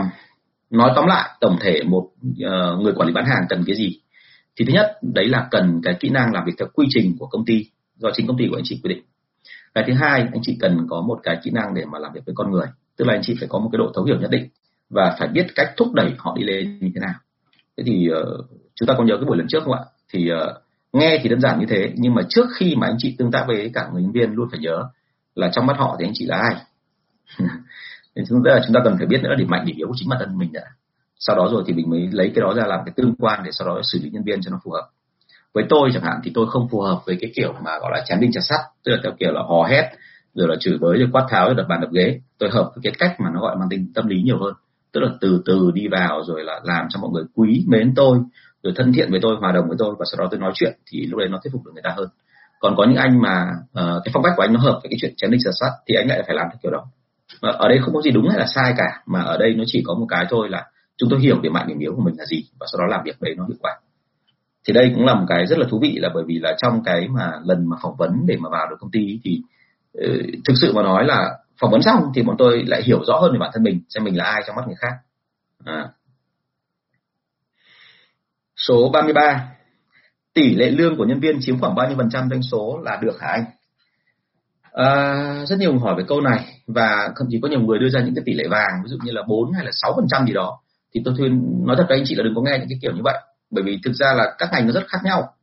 nói tóm lại tổng thể một uh, người quản lý bán hàng cần cái gì? Thì thứ nhất đấy là cần cái kỹ năng làm việc theo quy trình của công ty do chính công ty của anh chị quy định. Cái thứ hai anh chị cần có một cái kỹ năng để mà làm việc với con người tức là anh chị phải có một cái độ thấu hiểu nhất định và phải biết cách thúc đẩy họ đi lên như thế nào. Thế thì uh, chúng ta có nhớ cái buổi lần trước không ạ? Thì uh, nghe thì đơn giản như thế nhưng mà trước khi mà anh chị tương tác với cả người nhân viên luôn phải nhớ là trong mắt họ thì anh chị là ai? Nên chúng ta chúng ta cần phải biết nữa điểm mạnh điểm yếu của chính bản thân mình đã. Sau đó rồi thì mình mới lấy cái đó ra làm cái tương quan để sau đó xử lý nhân viên cho nó phù hợp. Với tôi chẳng hạn thì tôi không phù hợp với cái kiểu mà gọi là chém đinh chặt sắt, tức là theo kiểu là hò hét, rồi là chửi bới, rồi quát tháo, rồi đập bàn đập ghế. Tôi hợp với cái cách mà nó gọi mang tính tâm lý nhiều hơn. Tức là từ từ đi vào rồi là làm cho mọi người quý mến tôi, rồi thân thiện với tôi, hòa đồng với tôi, và sau đó tôi nói chuyện thì lúc đấy nó thuyết phục được người ta hơn còn có những anh mà uh, cái phong cách của anh nó hợp với cái chuyện chém đinh sửa sắt thì anh lại phải làm theo kiểu đó. Mà ở đây không có gì đúng hay là sai cả mà ở đây nó chỉ có một cái thôi là chúng tôi hiểu điểm mạnh điểm yếu của mình là gì và sau đó làm việc đấy nó hiệu quả. Thì đây cũng là một cái rất là thú vị là bởi vì là trong cái mà lần mà phỏng vấn để mà vào được công ty thì uh, thực sự mà nói là phỏng vấn xong thì bọn tôi lại hiểu rõ hơn về bản thân mình xem mình là ai trong mắt người khác. À. số 33 tỷ lệ lương của nhân viên chiếm khoảng bao nhiêu phần trăm doanh số là được hả anh? À, rất nhiều người hỏi về câu này và thậm chí có nhiều người đưa ra những cái tỷ lệ vàng ví dụ như là 4 hay là 6 phần trăm gì đó. Thì tôi khuyên nói thật với anh chị là đừng có nghe những cái kiểu như vậy bởi vì thực ra là các ngành nó rất khác nhau.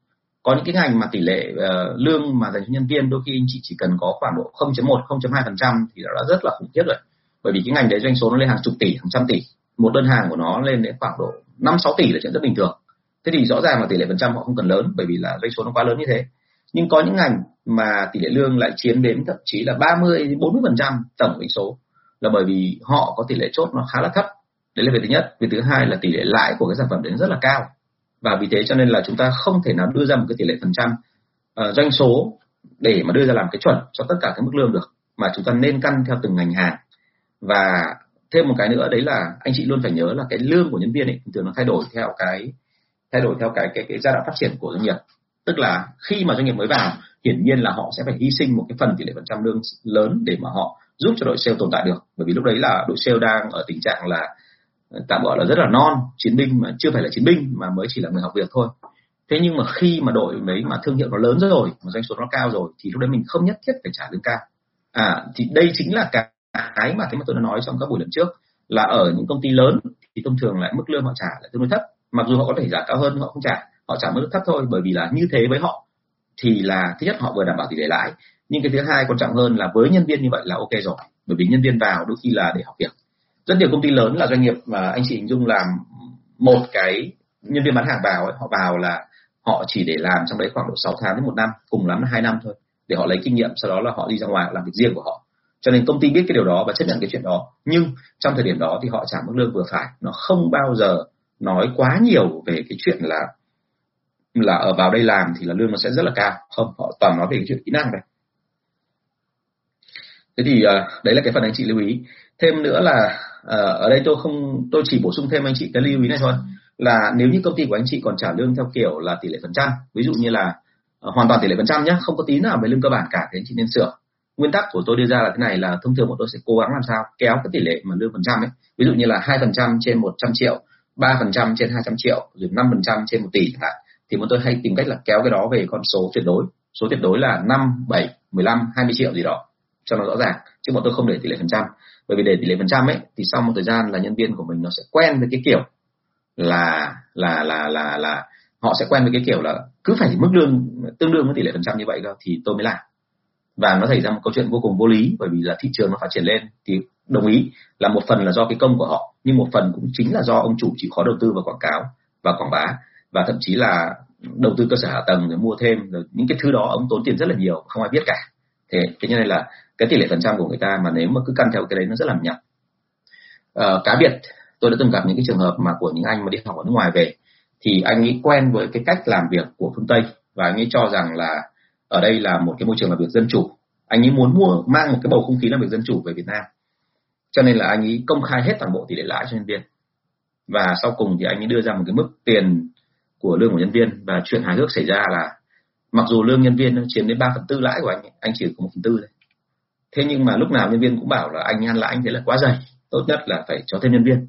Có những cái ngành mà tỷ lệ uh, lương mà dành cho nhân viên đôi khi anh chị chỉ cần có khoảng độ 0.1 0.2 phần trăm thì đã rất là khủng khiếp rồi. Bởi vì cái ngành đấy doanh số nó lên hàng chục tỷ hàng trăm tỷ. Một đơn hàng của nó lên đến khoảng độ năm sáu tỷ là chuyện rất bình thường thế thì rõ ràng là tỷ lệ phần trăm họ không cần lớn bởi vì là doanh số nó quá lớn như thế. Nhưng có những ngành mà tỷ lệ lương lại chiếm đến thậm chí là 30 40 phần trăm tổng doanh số là bởi vì họ có tỷ lệ chốt nó khá là thấp. Đấy là việc thứ nhất. Việc thứ hai là tỷ lệ lãi của cái sản phẩm đến rất là cao. Và vì thế cho nên là chúng ta không thể nào đưa ra một cái tỷ lệ phần trăm uh, doanh số để mà đưa ra làm cái chuẩn cho tất cả các mức lương được. Mà chúng ta nên căn theo từng ngành hàng. Và thêm một cái nữa đấy là anh chị luôn phải nhớ là cái lương của nhân viên ấy thường nó thay đổi theo cái thay đổi theo cái cái cái giai đoạn phát triển của doanh nghiệp. Tức là khi mà doanh nghiệp mới vào, hiển nhiên là họ sẽ phải hy sinh một cái phần tỷ lệ phần trăm lương lớn để mà họ giúp cho đội sale tồn tại được. Bởi vì lúc đấy là đội sale đang ở tình trạng là ờ, tạm gọi là rất là non, chiến binh mà chưa phải là chiến binh mà mới chỉ là người học việc thôi. Thế nhưng mà khi mà đội đấy mà thương hiệu nó lớn rồi, mà doanh số nó cao rồi, thì lúc đấy mình không nhất thiết phải trả lương cao. À thì đây chính là cái mà thế mà tôi đã nói trong các buổi lần trước, là ở những công ty lớn thì thông thường lại mức lương họ trả lại tương đối thấp mặc dù họ có thể trả cao hơn họ không trả họ trả mức thấp thôi bởi vì là như thế với họ thì là thứ nhất họ vừa đảm bảo tỷ lệ lãi. Nhưng cái thứ hai quan trọng hơn là với nhân viên như vậy là ok rồi bởi vì nhân viên vào đôi khi là để học việc. Rất nhiều công ty lớn là doanh nghiệp mà anh chị hình dung làm một cái nhân viên bán hàng vào ấy, họ vào là họ chỉ để làm trong đấy khoảng độ 6 tháng đến một năm cùng lắm là hai năm thôi để họ lấy kinh nghiệm sau đó là họ đi ra ngoài làm việc riêng của họ. Cho nên công ty biết cái điều đó và chấp nhận cái chuyện đó. Nhưng trong thời điểm đó thì họ trả mức lương vừa phải nó không bao giờ nói quá nhiều về cái chuyện là là ở vào đây làm thì là lương nó sẽ rất là cao. Không họ toàn nói về cái chuyện kỹ năng này thế thì uh, đấy là cái phần anh chị lưu ý. Thêm nữa là uh, ở đây tôi không tôi chỉ bổ sung thêm anh chị cái lưu ý này thôi là nếu như công ty của anh chị còn trả lương theo kiểu là tỷ lệ phần trăm ví dụ như là uh, hoàn toàn tỷ lệ phần trăm nhé không có tí nào về lương cơ bản cả thì anh chị nên sửa. Nguyên tắc của tôi đưa ra là thế này là thông thường bọn tôi sẽ cố gắng làm sao kéo cái tỷ lệ mà lương phần trăm ấy ví dụ như là hai phần trăm trên 100 triệu ba phần trăm trên 200 triệu rồi năm phần trăm trên một tỷ chẳng hạn. Thì bọn tôi hay tìm cách là kéo cái đó về con số tuyệt đối. Số tuyệt đối là 5, 7, 15, 20 triệu gì đó cho nó rõ ràng. Chứ bọn tôi không để tỷ lệ phần trăm. Bởi vì để tỷ lệ phần trăm ấy thì sau một thời gian là nhân viên của mình nó sẽ quen với cái kiểu là là là là là họ sẽ quen với cái kiểu là cứ phải mức lương tương đương với tỷ lệ phần trăm như vậy cơ thì tôi mới làm. Và nó xảy ra một câu chuyện vô cùng vô lý bởi vì là thị trường nó phát triển lên thì đồng ý là một phần là do cái công của họ nhưng một phần cũng chính là do ông chủ chịu khó đầu tư vào quảng cáo và quảng bá và thậm chí là đầu tư cơ sở hạ tầng rồi mua thêm rồi những cái thứ đó ông tốn tiền rất là nhiều không ai biết cả. Thế thế nên là cái tỷ lệ phần trăm của người ta mà nếu mà cứ căn theo cái đấy nó rất là nhặt à, ờ, cá biệt tôi đã từng gặp những cái trường hợp mà của những anh mà đi học ở nước ngoài về thì anh ấy quen với cái cách làm việc của phương tây và anh ấy cho rằng là ở đây là một cái môi trường làm việc dân chủ. Anh ấy muốn mua mang một cái bầu không khí làm việc dân chủ về Việt Nam cho nên là anh ấy công khai hết toàn bộ tỷ lệ lãi cho nhân viên. Và sau cùng thì anh ấy đưa ra một cái mức tiền của lương của nhân viên. Và chuyện hài hước xảy ra là mặc dù lương nhân viên chiếm đến 3 phần tư lãi của anh anh chỉ có một phần tư thôi. Thế nhưng mà lúc nào nhân viên cũng bảo là anh ăn lãi anh thế là quá dày, tốt nhất là phải cho thêm nhân viên.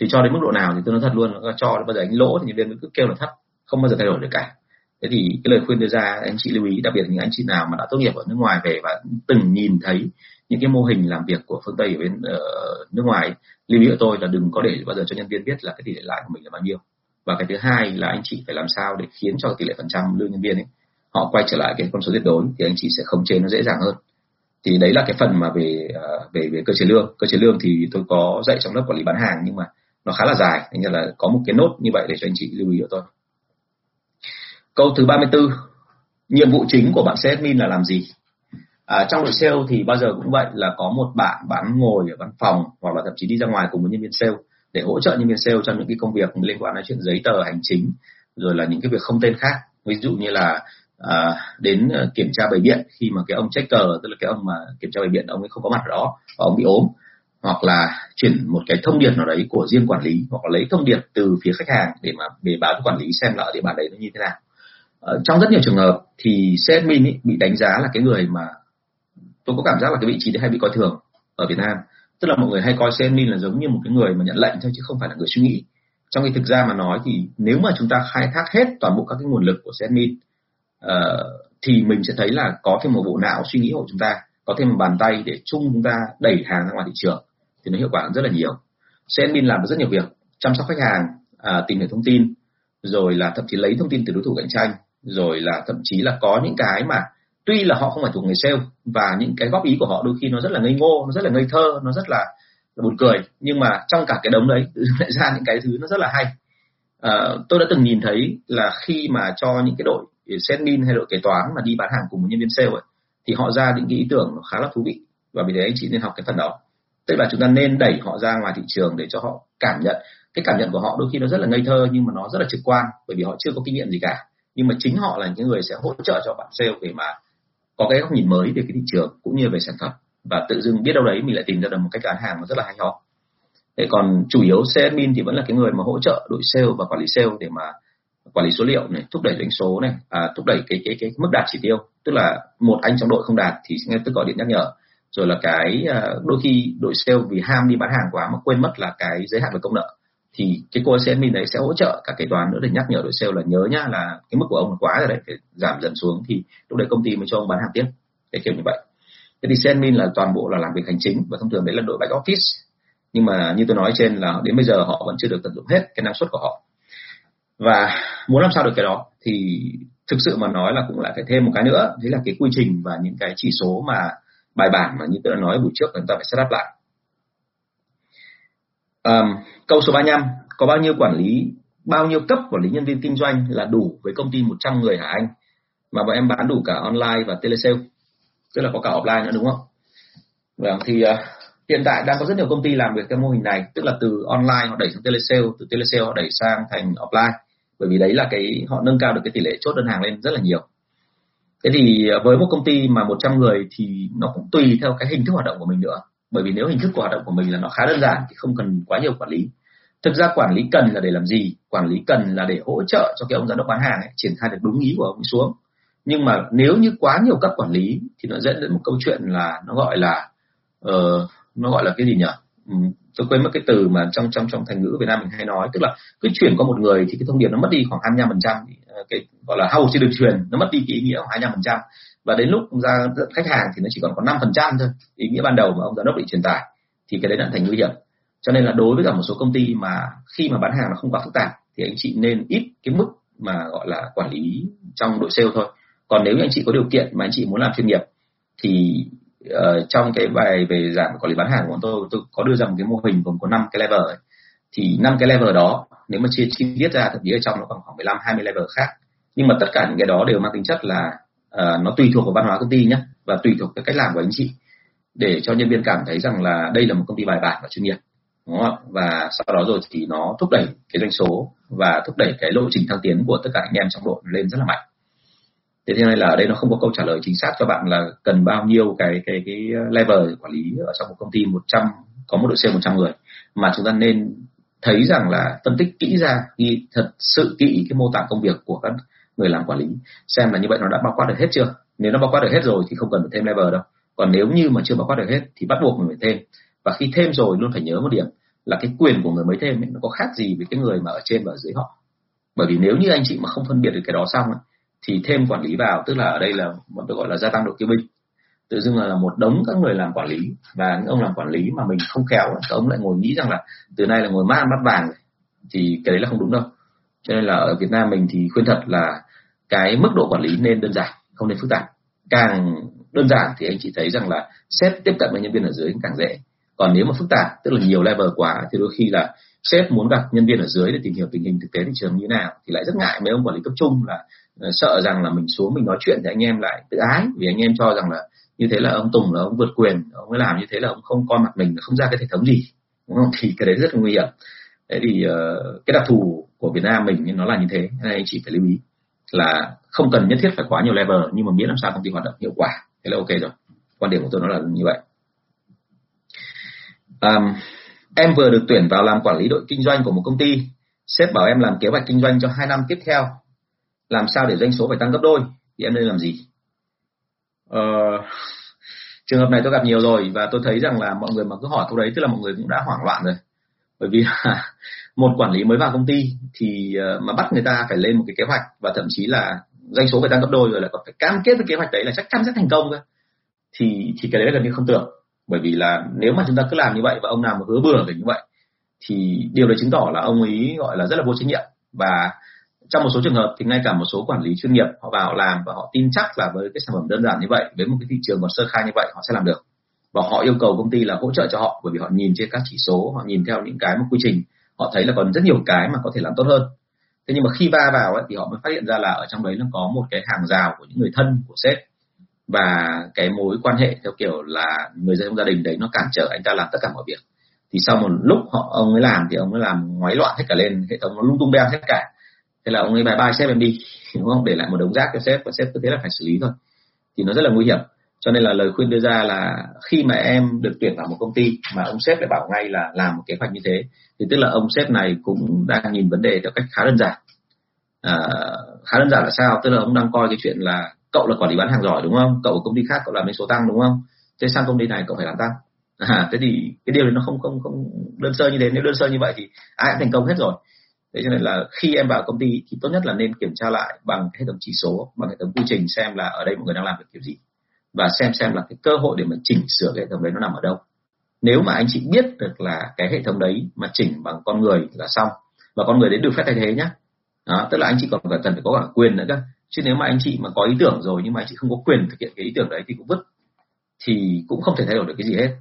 Thì cho đến mức độ nào thì tôi nói thật luôn là cho bao giờ anh lỗ thì nhân viên cứ kêu là thấp, không bao giờ thay đổi được cả. Thế thì cái lời khuyên đưa ra, anh chị lưu ý, đặc biệt là những anh chị nào mà đã tốt nghiệp ở nước ngoài về và từng nhìn thấy những cái mô hình làm việc của phương tây ở bên uh, nước ngoài lưu ý của tôi là đừng có để bao giờ cho nhân viên biết là cái tỷ lệ lãi của mình là bao nhiêu. Và cái thứ hai là anh chị phải làm sao để khiến cho tỷ lệ phần trăm lương nhân viên ấy họ quay trở lại cái con số tuyệt đối thì anh chị sẽ khống chế nó dễ dàng hơn. Thì đấy là cái phần mà về uh, về về cơ chế lương. Cơ chế lương thì tôi có dạy trong lớp quản lý bán hàng nhưng mà nó khá là dài nên là có một cái nốt như vậy để cho anh chị lưu ý của tôi. Câu thứ 34 nhiệm vụ chính của bạn sales admin là làm gì? À, trong đội sale thì bao giờ cũng vậy là có một bạn bán ngồi ở văn phòng hoặc là thậm chí đi ra ngoài cùng với nhân viên sale để hỗ trợ nhân viên sale trong những cái công việc liên quan đến chuyện giấy tờ hành chính rồi là những cái việc không tên khác. Ví dụ như là à, đến ờ, kiểm tra bày biện khi mà cái ông checker tức là cái ông mà kiểm tra bày biện ông ấy không có mặt ở đó và ông bị ốm hoặc là chuyển một cái thông điệp nào đấy của riêng quản lý hoặc là lấy thông điệp từ phía khách hàng để mà để báo cho quản lý xem là ở địa bàn đấy nó như thế nào. Ở trong rất nhiều trường hợp thì sếp admin bị đánh giá là cái người mà tôi có cảm giác là cái vị trí đấy hay bị coi thường ở Việt Nam. Tức là mọi người hay coi Senin là giống như một cái người mà nhận lệnh thôi chứ không phải là người suy nghĩ. Trong khi thực ra mà nói thì nếu mà chúng ta khai thác hết toàn bộ các cái nguồn lực của Senin uh, ờ, thì mình sẽ thấy là có thêm một bộ não suy nghĩ của chúng ta có thêm một bàn tay để chung chúng ta đẩy hàng ra ngoài thị trường thì nó hiệu quả rất là nhiều. Senin làm được rất nhiều việc chăm sóc khách hàng uh, tìm hiểu thông tin rồi là thậm chí lấy thông tin từ đối thủ cạnh tranh rồi là thậm chí là có những cái mà tuy là họ không phải thuộc nghề sale và những cái góp ý của họ đôi khi nó rất là ngây ngô nó rất là ngây thơ nó rất là, là buồn cười. Nhưng mà trong cả cái đống đấy lại ra những cái thứ nó rất là hay. À, tôi đã từng nhìn thấy là khi mà cho những cái đội admin hay đội kế toán mà đi bán hàng cùng một nhân viên sale ấy, thì họ ra những cái ý tưởng nó khá là thú vị. Và vì thế anh chị nên học cái phần đó. Tức là chúng ta nên đẩy họ ra ngoài thị trường để cho họ cảm nhận. Cái cảm nhận của họ đôi khi nó rất là ngây thơ nhưng mà nó rất là trực quan bởi vì họ chưa có kinh nghiệm gì cả. Nhưng mà chính họ là những người sẽ hỗ trợ cho bạn sale để mà có cái góc nhìn mới về cái thị trường cũng như về sản phẩm. Và tự dưng biết đâu đấy mình lại tìm ra được một cách bán hàng rất là hay ho. Thế còn chủ yếu sales admin thì vẫn là cái người mà hỗ trợ đội sale và quản lý sale để mà quản lý số liệu này thúc đẩy doanh số này à, thúc đẩy cái cái cái mức đạt chỉ tiêu. Tức là một anh trong đội không đạt thì ngay tức gọi điện nhắc nhở. Rồi là cái à, đôi khi đội sale vì ham đi bán hàng quá mà quên mất là cái giới hạn về công nợ thì cái cô admin đấy sẽ hỗ trợ các kế toán nữa để nhắc nhở đội sale là nhớ nhá, là cái mức của ông là quá rồi đấy, phải giảm dần xuống thì lúc đấy công ty mới cho ông bán hàng tiếp. Cái kiểu như vậy. Thế thì admin là toàn bộ là làm việc hành chính và thông thường đấy là đội back office. Nhưng mà như tôi nói trên là đến bây giờ họ vẫn chưa được tận dụng hết cái năng suất của họ. Và muốn làm sao được cái đó thì thực sự mà nói là cũng lại phải thêm một cái nữa, đấy là cái quy trình và những cái chỉ số mà bài bản mà như tôi đã nói buổi trước chúng ta phải setup lại um, câu số 35 có bao nhiêu quản lý bao nhiêu cấp quản lý nhân viên kinh doanh là đủ với công ty 100 người hả anh? Mà bọn em bán đủ cả online và telesale tức là có cả offline nữa đúng không? Vâng thì uh, hiện tại đang có rất nhiều công ty làm việc cái mô hình này tức là từ online họ đẩy sang telesale từ telesale họ đẩy sang thành offline. Bởi vì đấy là cái họ nâng cao được cái tỷ lệ chốt đơn hàng lên rất là nhiều. Thế thì ờ, với một công ty mà 100 người thì nó cũng tùy theo cái hình thức hoạt động của mình nữa bởi vì nếu hình thức của hoạt động của mình là nó khá đơn giản thì không cần quá nhiều quản lý. Thực ra quản lý cần là để làm gì? Quản lý cần là để hỗ trợ cho cái ông giám đốc bán hàng ấy, triển khai được đúng ý của ông ấy xuống. Nhưng mà nếu như quá nhiều cấp quản lý thì nó dẫn đến một câu chuyện là nó gọi là uh, nó gọi là cái gì nhỉ? Ừ, tôi quên mất cái từ mà trong trong trong thành ngữ Việt Nam mình hay nói. Tức là cứ chuyển qua một người thì cái thông điệp nó mất đi khoảng 25 phần trăm ờ, cái gọi là hầu trên đường truyền nó mất đi cái ý nghĩa khoảng 25% và đến lúc ra khách hàng thì nó chỉ còn có 5% thôi. Ý nghĩa ban đầu mà ông giám đốc định truyền tải thì cái đấy đã thành nguy hiểm. Cho nên là đối với cả một số công ty mà khi mà bán hàng nó không quá phức tạp thì anh chị nên ít cái mức mà gọi là quản lý trong đội sale thôi. Còn nếu như anh chị có điều kiện mà anh chị muốn làm chuyên nghiệp thì uh, trong cái bài về giảm quản lý bán hàng của tôi tôi có đưa ra một cái mô hình gồm có 5 cái level ấy. thì năm cái level đó nếu mà chia chi tiết ra thậm chí ở trong nó còn khoảng 15 20 level khác. Nhưng mà tất cả những cái đó đều mang tính chất là Ờ, nó tùy thuộc vào văn hóa công ty nhé, và tùy thuộc cái cách làm của anh chị, để cho nhân viên cảm thấy rằng là đây là một công ty bài bản và chuyên nghiệp, đúng không? và sau đó rồi thì nó thúc đẩy cái doanh số và thúc đẩy cái lộ trình thăng tiến của tất cả anh em trong đội lên rất là mạnh thế thế này là ở đây nó không có câu trả lời chính xác cho bạn là cần bao nhiêu cái cái cái level quản lý ở trong một công ty 100 có một đội sale 100 người, mà chúng ta nên thấy rằng là phân tích kỹ ra, ghi thật sự kỹ cái mô tả công việc của các người làm quản lý. Xem là như vậy nó đã bao quát được hết chưa? Nếu nó bao quát được hết rồi thì không cần phải thêm level đâu. Còn nếu như mà chưa bao quát được hết thì bắt buộc mình phải thêm. Và khi thêm rồi luôn phải nhớ một điểm là cái quyền của người mới thêm ấy, nó có khác gì với cái người mà ở trên và ở dưới họ. Bởi vì nếu như anh chị mà không phân biệt được cái đó xong ấy, thì thêm quản lý vào tức là ở đây là một gọi là gia tăng độ kiêu binh. Tự dưng là một đống các người làm quản lý và những ông làm quản lý mà mình không khéo các ông lại ngồi nghĩ rằng là từ nay là ngồi mát mắt vàng. Thì cái đấy là không đúng đâu cho nên là ở Việt Nam mình thì khuyên thật là cái mức độ quản lý nên đơn giản không nên phức tạp. Càng đơn giản thì anh chị thấy rằng là sếp tiếp cận với nhân viên ở dưới càng dễ. Còn nếu mà phức tạp tức là nhiều level quá thì đôi khi là sếp muốn gặp nhân viên ở dưới để tìm hiểu tình hình thực tế thị trường như thế nào thì lại rất ngại. Mấy ông quản lý cấp trung là ờ, sợ rằng là mình xuống mình nói chuyện thì anh em lại tự ái vì anh em cho rằng là như thế là ông Tùng là ông vượt quyền ông ấy làm như thế là ông không coi mặt mình không ra cái hệ thống gì. Đúng không? Thì cái đấy rất là nguy hiểm. Thế thì uh, cái đặc thù của Việt Nam mình nó là như thế. Nên anh chị phải lưu ý là không cần nhất thiết phải quá nhiều level nhưng mà miễn làm sao công ty hoạt động hiệu quả thế là ok rồi. Quan điểm của tôi nó là như vậy. Um, em vừa được tuyển vào làm quản lý đội kinh doanh của một công ty. Sếp bảo em làm kế hoạch kinh doanh cho hai năm tiếp theo. Làm sao để doanh số phải tăng gấp đôi? Thì em nên làm gì? Uh, trường hợp này tôi gặp nhiều rồi và tôi thấy rằng là mọi người mà cứ hỏi câu đấy tức là mọi người cũng đã hoảng loạn rồi. Bởi vì là một quản lý mới vào công ty thì ờ, mà bắt người ta phải lên một cái kế hoạch và thậm chí là doanh số phải tăng gấp đôi rồi là còn phải cam kết với kế hoạch đấy là chắc chắn sẽ thành công cơ. Thì thì cái đấy là gần như không tưởng. Bởi vì là nếu mà chúng ta cứ làm như vậy và ông nào mà hứa bừa về như vậy, thì điều đấy chứng tỏ là ông ấy gọi là rất là vô trách nhiệm. Và trong một số trường hợp thì ngay cả một số quản lý chuyên nghiệp họ vào làm và họ tin chắc là với cái sản phẩm đơn giản như vậy, với một cái thị trường còn sơ khai như vậy họ sẽ làm được. Và họ yêu cầu công ty là hỗ trợ cho họ bởi vì họ nhìn trên các chỉ số, họ nhìn theo những cái một quy trình họ thấy là còn rất nhiều cái mà có thể làm tốt hơn. Thế nhưng mà khi va vào ấy, thì họ mới phát hiện ra là ở trong đấy nó có một cái hàng rào của những người thân của sếp. Và cái mối quan hệ theo kiểu là người dân trong gia đình đấy nó cản trở anh ta làm tất cả mọi việc. Thì sau một lúc họ ông ấy làm thì ông ấy làm ngoái loạn hết cả lên hệ thống nó lung tung beng hết cả. Thế là ông ấy bài bài sếp em đi đúng không? Để lại một đống rác cho sếp và sếp cứ thế là phải xử lý thôi. Thì nó rất là nguy hiểm cho nên là lời khuyên đưa ra là khi mà em được tuyển vào một công ty mà ông sếp lại bảo ngay là làm một kế hoạch như thế thì tức là ông sếp này cũng đang nhìn vấn đề theo cách khá đơn giản. À, khá đơn giản là sao? Tức là ông đang coi cái chuyện là cậu là quản lý bán hàng giỏi đúng không? Cậu ở công ty khác cậu làm doanh số tăng đúng không? Thế sang công ty này cậu phải làm tăng. À, thế thì cái điều này nó không không không đơn sơ như thế. Nếu đơn sơ như vậy thì ai cũng thành công hết rồi. Thế cho nên là khi em vào công ty thì tốt nhất là nên kiểm tra lại bằng hệ thống chỉ số bằng hệ thống quy trình xem là ở đây mọi người đang làm việc kiểu gì và xem xem là cái cơ hội để mà chỉnh sửa cái hệ thống đấy nó nằm ở đâu. Nếu mà anh chị biết được là cái hệ thống đấy mà chỉnh bằng con người là xong và con người đấy được phép thay thế nhá. Đó, tức là anh chị còn phải cần phải có cả quyền nữa cơ. Chứ nếu mà anh chị mà có ý tưởng rồi nhưng mà anh chị không có quyền thực hiện cái ý tưởng đấy thì cũng vứt thì cũng không thể thay đổi được cái gì hết.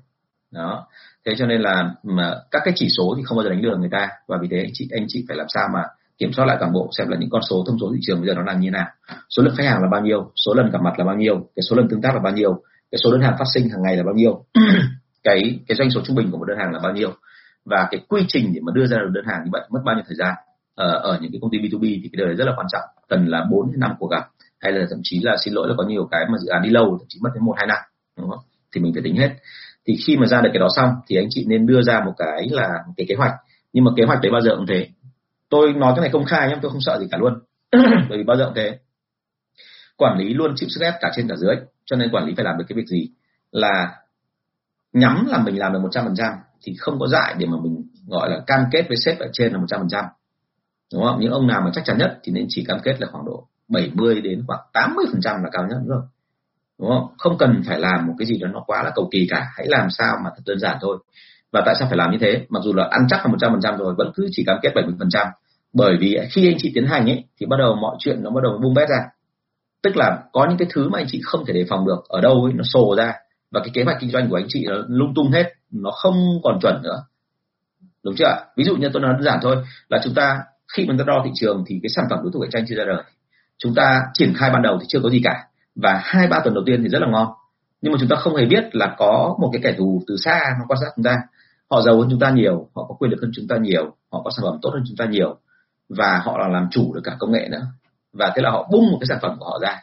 Đó thế cho nên là mà các cái chỉ số thì không bao giờ đánh lừa người ta và vì thế anh chị anh chị phải làm sao mà kiểm soát lại toàn bộ xem là những con số thông số thị trường bây giờ nó là như thế nào. Số lượng khách hàng là bao nhiêu số lần gặp mặt là bao nhiêu cái số lần tương tác là bao nhiêu cái số đơn hàng phát sinh hàng ngày là bao nhiêu cái cái doanh số trung bình của một đơn hàng là bao nhiêu và cái quy trình để mà đưa ra được đơn hàng như vậy mất bao nhiêu thời gian. Ở, ờ, ở những cái công ty B2B thì cái điều đấy rất là quan trọng cần là 4 đến 5 cuộc gặp hay là thậm chí là xin lỗi là có nhiều cái mà dự án đi lâu thậm chí mất đến một hai năm đúng không? Thì mình phải tính hết. Thì khi mà ra được cái đó xong thì anh chị nên đưa ra một cái là một cái kế hoạch nhưng mà kế hoạch đấy bao giờ cũng thế tôi nói cái này công khai nhé tôi không sợ gì cả luôn. Bởi vì bao giờ cũng thế. Quản lý luôn chịu sức ép cả trên cả dưới cho nên quản lý phải làm được cái việc gì? Là nhắm là mình làm được một trăm phần trăm thì không có dại để mà mình gọi là cam kết với sếp ở trên là một trăm phần trăm. Đúng không? Những ông nào mà chắc chắn nhất thì nên chỉ cam kết là khoảng độ 70 đến khoảng 80 phần trăm là cao nhất rồi đúng không? Không cần phải làm một cái gì đó nó quá là cầu kỳ cả. Hãy làm sao mà thật đơn giản thôi. Và tại sao phải làm như thế? Mặc dù là ăn chắc là một trăm phần trăm rồi vẫn cứ chỉ cam kết 70 phần trăm bởi vì khi anh chị tiến hành ấy, thì bắt đầu mọi chuyện nó bắt đầu bung bét ra. Tức là có những cái thứ mà anh chị không thể đề phòng được, ở đâu ấy, nó sồ ra, và cái kế hoạch kinh doanh của anh chị nó lung tung hết, nó không còn chuẩn nữa. Đúng chưa ạ? Ví dụ như tôi nói đơn giản thôi, là chúng ta, khi mà chúng ta đo thị trường thì cái sản phẩm đối thủ cạnh tranh chưa ra đời. Chúng ta triển khai ban đầu thì chưa có gì cả, và hai, ba tuần đầu tiên thì rất là ngon. Nhưng mà chúng ta không hề biết là có một cái kẻ thù từ xa nó quan sát chúng ta. Họ giàu hơn chúng ta nhiều, họ có quyền lực hơn chúng ta nhiều, họ có sản phẩm tốt hơn chúng ta nhiều và họ là làm chủ được cả công nghệ nữa. Và thế là họ bung một cái sản phẩm của họ ra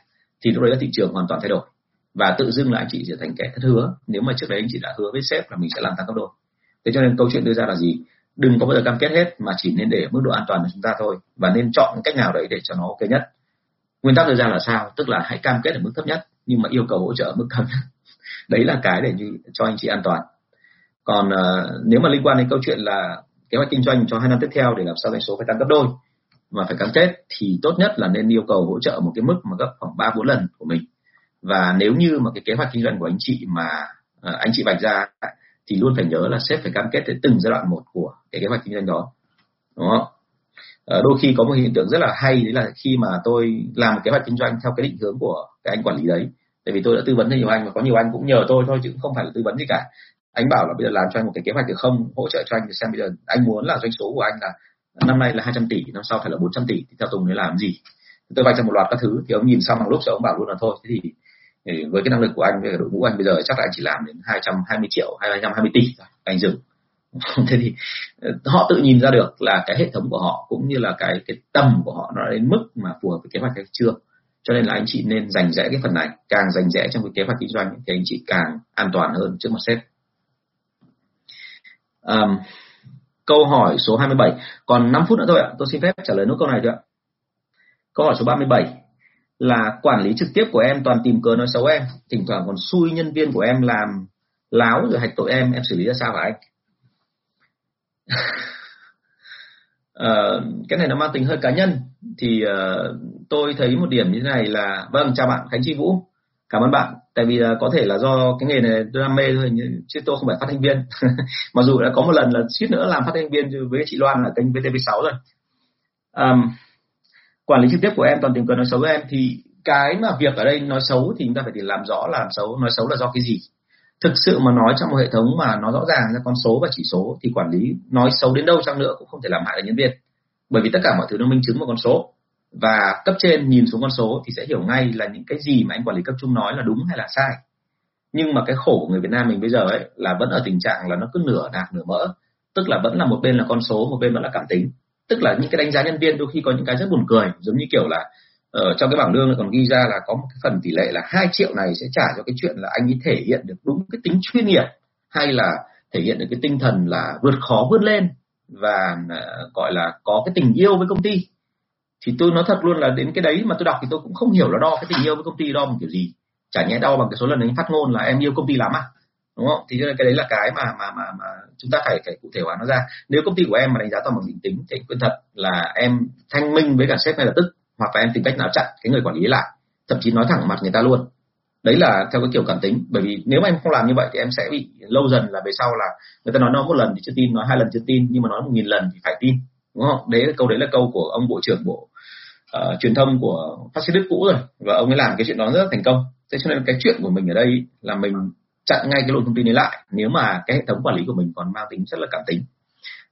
thì lúc đấy là thị trường hoàn toàn thay đổi. Và tự dưng là anh chị trở thành kẻ thất hứa. Nếu mà trước đấy anh chị đã hứa với sếp là mình sẽ làm tăng gấp đôi thế cho nên câu chuyện đưa ra là gì? Đừng có bao giờ cam kết hết mà chỉ nên để mức độ an toàn của chúng ta thôi. Và nên chọn cách nào đấy để cho nó ok nhất. Nguyên tắc đưa ra là sao? Tức là hãy cam kết ở mức thấp nhất nhưng mà yêu cầu hỗ trợ ở mức cao nhất. Đấy là cái để như cho anh chị an toàn. Còn uh, nếu mà liên quan đến câu chuyện là kế hoạch kinh doanh cho hai năm tiếp theo để làm sao doanh số phải tăng gấp đôi và phải cam kết thì tốt nhất là nên yêu cầu hỗ trợ một cái mức mà gấp khoảng ba bốn lần của mình. Và nếu như mà cái kế hoạch kinh doanh của anh chị mà uh, anh chị vạch ra thì luôn phải nhớ là sếp phải cam kết đến từng giai đoạn một của cái kế hoạch kinh doanh đó đúng không? Uh, đôi khi có một hiện tượng rất là hay đấy là khi mà tôi làm một kế hoạch kinh doanh theo cái định hướng của cái anh quản lý đấy. Tại vì tôi đã tư vấn cho nhiều anh và có nhiều anh cũng nhờ tôi thôi chứ cũng không phải là tư vấn gì cả anh bảo là bây giờ làm cho anh một cái kế hoạch được không? Hỗ trợ cho anh để xem bây giờ anh muốn là doanh số của anh là năm nay là 200 tỷ, năm sau phải là 400 tỷ. Thì theo Tùng nên làm gì? Tôi vạch ra một loạt các thứ. Thì ông nhìn xong một lúc rồi ông bảo luôn là thôi. Thế thì với cái năng lực của anh, với đội ngũ anh bây giờ chắc là anh chỉ làm đến 220 triệu hay 220 tỷ anh dừng. Thế thì ờ, họ tự nhìn ra được là cái hệ thống của họ cũng như là cái cái tầm của họ nó đến mức mà phù hợp với kế hoạch hay chưa. Cho nên là anh chị nên dành rẽ cái phần này, càng dành rẽ trong cái kế hoạch kinh doanh thì anh chị càng an toàn hơn trước mặt sếp um, câu hỏi số 27 còn 5 phút nữa thôi ạ tôi xin phép trả lời nốt câu này thôi ạ. Câu hỏi số 37 là quản lý trực tiếp của em toàn tìm cớ nói xấu em. Thỉnh thoảng còn xui nhân viên của em làm láo rồi hạch tội em em xử lý ra sao hả anh? Uh, cái này nó mang tính hơi cá nhân. Thì uh, tôi thấy một điểm như thế này là vâng chào bạn Khánh Chi Vũ. Cảm ơn bạn tại vì là có thể là do cái nghề này tôi đam mê thôi chứ tôi không phải phát thanh viên. Mặc dù đã có một lần là suýt nữa làm phát thanh viên với chị Loan ở kênh VTV6 rồi. Um, quản lý trực tiếp của em toàn tìm cớ nói xấu với em thì cái mà việc ở đây nói xấu thì chúng ta phải tìm làm rõ làm xấu nói xấu là do cái gì. Thực sự mà nói trong một hệ thống mà nó rõ ràng ra con số và chỉ số thì quản lý nói xấu đến đâu chăng nữa cũng không thể làm hại được nhân viên. Bởi vì tất cả mọi thứ nó minh chứng một con số và cấp trên nhìn xuống con số thì sẽ hiểu ngay là những cái gì mà anh quản lý cấp trung nói là đúng hay là sai. Nhưng mà cái khổ của người Việt Nam mình bây giờ ấy là vẫn ở tình trạng là nó cứ nửa nạc nửa mỡ. Tức là vẫn là một bên là con số, một bên vẫn là cảm tính. Tức là những cái đánh giá nhân viên đôi khi có những cái rất buồn cười, giống như kiểu là ở trong cái bảng lương còn ghi ra là có một cái phần tỷ lệ là hai triệu này sẽ trả cho cái chuyện là anh ấy thể hiện được đúng cái tính chuyên nghiệp hay là thể hiện được cái tinh thần là vượt khó vươn lên và ờ, gọi là có cái tình yêu với công ty thì tôi nói thật luôn là đến cái đấy mà tôi đọc thì tôi cũng không hiểu là đo cái tình yêu với công ty đo bằng kiểu gì. Chả nhẽ đo bằng cái số lần anh phát ngôn là em yêu công ty lắm à? Đúng không? Thì cái đấy là cái mà mà mà mà chúng ta phải phải cụ thể hóa nó ra. Nếu công ty của em mà đánh giá toàn bằng bình tính thì quên thật là em thanh minh với cả sếp ngay lập tức, hoặc là em tìm cách nào chặn cái người quản lý lại. Thậm chí nói thẳng mặt người ta luôn. Đấy là theo cái kiểu cảm tính. Bởi vì nếu mà em không làm như vậy thì em sẽ bị lâu dần là về sau là người ta nói nó một lần thì chưa tin, nói hai lần chưa tin, nhưng mà nói một nghìn lần thì phải tin đúng không? Đấy là câu đấy là câu của ông bộ trưởng bộ uh, truyền thông của phát xít đức cũ rồi. Và ông ấy làm cái chuyện đó rất là thành công. Thế cho nên cái chuyện của mình ở đây là mình chặn ngay cái luồng thông tin ấy lại nếu mà cái hệ thống quản lý của mình còn mang tính rất là cảm tính.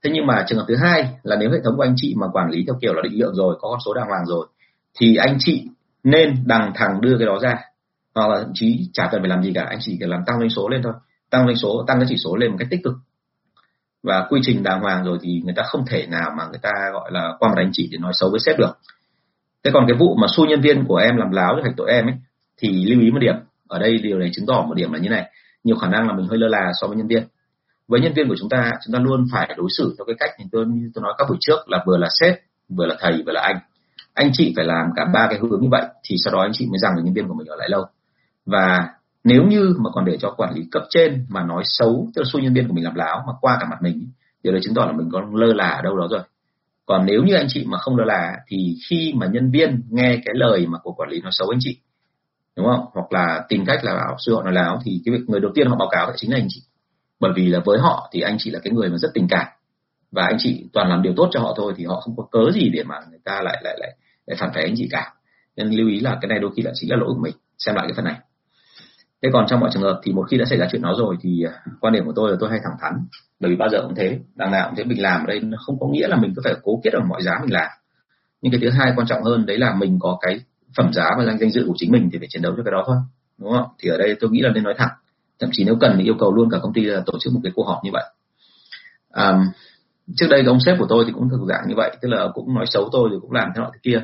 Thế nhưng mà trường hợp thứ hai là nếu hệ thống của anh chị mà quản lý theo kiểu là định lượng rồi có con số đàng hoàng rồi thì anh chị nên đằng thẳng đưa cái đó ra. Hoặc là thậm chí chả cần phải làm gì cả anh chỉ cần làm tăng doanh số lên thôi. Tăng doanh số tăng cái chỉ số lên một cách tích cực và quy trình đàng hoàng rồi thì người ta không thể nào mà người ta gọi là qua mặt anh chị để nói xấu với sếp được. Thế còn cái vụ mà xui nhân viên của em làm láo cho hạch tội em ấy, thì lưu ý một điểm. Ở đây điều này chứng tỏ một điểm là như này. Nhiều khả năng là mình hơi lơ là so với nhân viên. Với nhân viên của chúng ta chúng ta luôn phải đối xử theo cái cách như tôi như tôi nói các buổi trước là vừa là sếp, vừa là thầy, vừa là anh. Anh chị phải làm cả ba cái hướng như vậy thì sau đó anh chị mới rằng được nhân viên của mình ở lại lâu. Và nếu như mà còn để cho quản lý cấp trên mà nói xấu, tức là xui nhân viên của mình làm láo mà qua cả mặt mình điều đó chứng tỏ là mình có lơ là ở đâu đó rồi. Còn nếu như anh chị mà không lơ là thì khi mà nhân viên nghe cái lời mà của quản lý nói xấu anh chị, đúng không? Hoặc là tìm cách là bảo sư họ nói láo thì cái việc người đầu tiên họ báo cáo chính là anh chị. Bởi vì là với họ thì anh chị là cái người mà rất tình cảm. Và anh chị toàn làm điều tốt cho họ thôi thì họ không có cớ gì để mà người ta lại lại lại lại phản phái anh chị cả. Nên lưu ý là cái này đôi khi là chính là lỗi của mình. Xem lại cái phần này thế còn trong mọi trường hợp thì một khi đã xảy ra chuyện đó rồi thì à, quan điểm của tôi là tôi hay thẳng thắn. Bởi vì bao giờ cũng thế đằng nào cũng thế mình làm ở đây không có nghĩa là mình cứ phải cố kết bằng mọi giá mình làm. Nhưng cái thứ hai quan trọng hơn đấy là mình có cái phẩm giá và danh danh dự của chính mình thì phải chiến đấu cho cái đó thôi đúng không? Thì ở đây tôi nghĩ là nên nói thẳng. Thậm chí nếu cần thì yêu cầu luôn cả công ty là tổ chức một cái cuộc họp như vậy. À, trước đây ông sếp của tôi thì cũng thực dạng như vậy tức là cũng nói xấu tôi rồi cũng làm thế nọ thế kia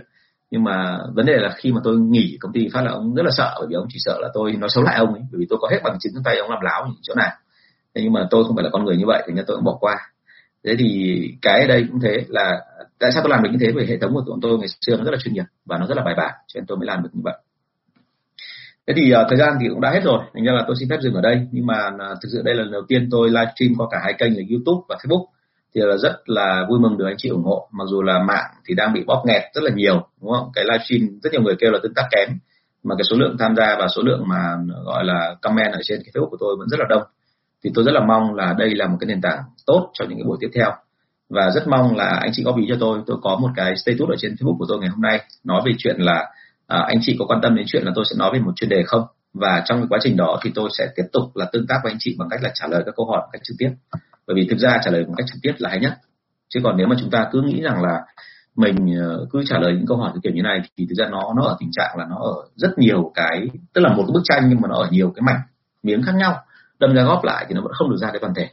nhưng mà vấn đề là khi mà tôi nghỉ công ty phát là ông rất là sợ bởi vì ông chỉ sợ là tôi nói xấu lại ông ấy bởi vì tôi có hết bằng chứng trong tay ông làm láo những chỗ nào thế nhưng mà tôi không phải là con người như vậy thì nên tôi cũng bỏ qua. Thế thì cái ở đây cũng thế là tại sao tôi làm được như thế? Bởi hệ thống của tụi tôi ngày xưa nó rất là chuyên nghiệp và nó rất là bài bản cho nên tôi mới làm được như vậy. Thế thì uh, thời gian thì cũng đã hết rồi thành ra là tôi xin phép dừng ở đây. Nhưng mà uh, thực sự đây là lần đầu tiên tôi livestream qua cả hai kênh là youtube và facebook thì là rất là vui mừng được anh chị ủng hộ. Mặc dù là mạng thì đang bị bóp nghẹt rất là nhiều đúng không? Cái livestream rất nhiều người kêu là tương tác kém mà cái số lượng tham gia và số lượng mà gọi là comment ở trên cái facebook của tôi vẫn rất là đông. Thì tôi rất là mong là đây là một cái nền tảng tốt cho những cái buổi tiếp theo. Và rất mong là anh chị góp ý cho tôi tôi có một cái status ở trên facebook của tôi ngày hôm nay nói về chuyện là à, anh chị có quan tâm đến chuyện là tôi sẽ nói về một chuyên đề không? Và trong cái quá trình đó thì tôi sẽ tiếp tục là tương tác với anh chị bằng cách là trả lời các câu hỏi một cách trực tiếp bởi vì thực ra trả lời một cách trực tiếp là hay nhất. Chứ còn nếu mà chúng ta cứ nghĩ rằng là mình ờ, cứ trả lời những câu hỏi kiểu như này thì thực ra nó nó ở tình trạng là nó ở rất nhiều cái tức là một cái bức tranh nhưng mà nó ở nhiều cái mảnh miếng khác nhau. Đâm ra góp lại thì nó vẫn không được ra cái toàn thể.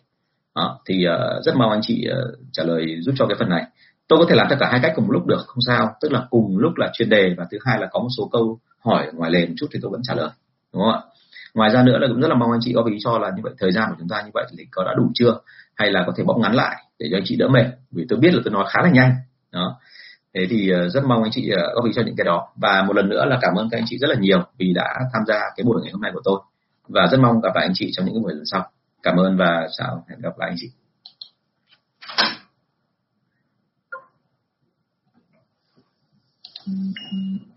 Đó, thì uh, rất mong anh chị uh, trả lời giúp cho cái phần này. Tôi có thể làm tất cả hai cách cùng một lúc được không sao. Tức là cùng lúc là chuyên đề và thứ hai là có một số câu hỏi ngoài lề một chút thì tôi vẫn trả lời. Đúng không ạ? Ngoài ra nữa là cũng rất là mong anh chị có ý cho là như vậy, thời gian của chúng ta như vậy thì có đã đủ chưa? Hay là có thể bóc ngắn lại để cho anh chị đỡ mệt? Vì tôi biết là tôi nói khá là nhanh. Đó. Thế thì ờ, rất mong anh chị góp ý cho những cái đó. Và một lần nữa là cảm ơn các anh chị rất là nhiều vì đã tham gia cái buổi ngày hôm nay của tôi. Và rất mong gặp lại anh chị trong những buổi lần sau. Cảm ơn và chào, hẹn gặp lại anh chị. Mm-hmm.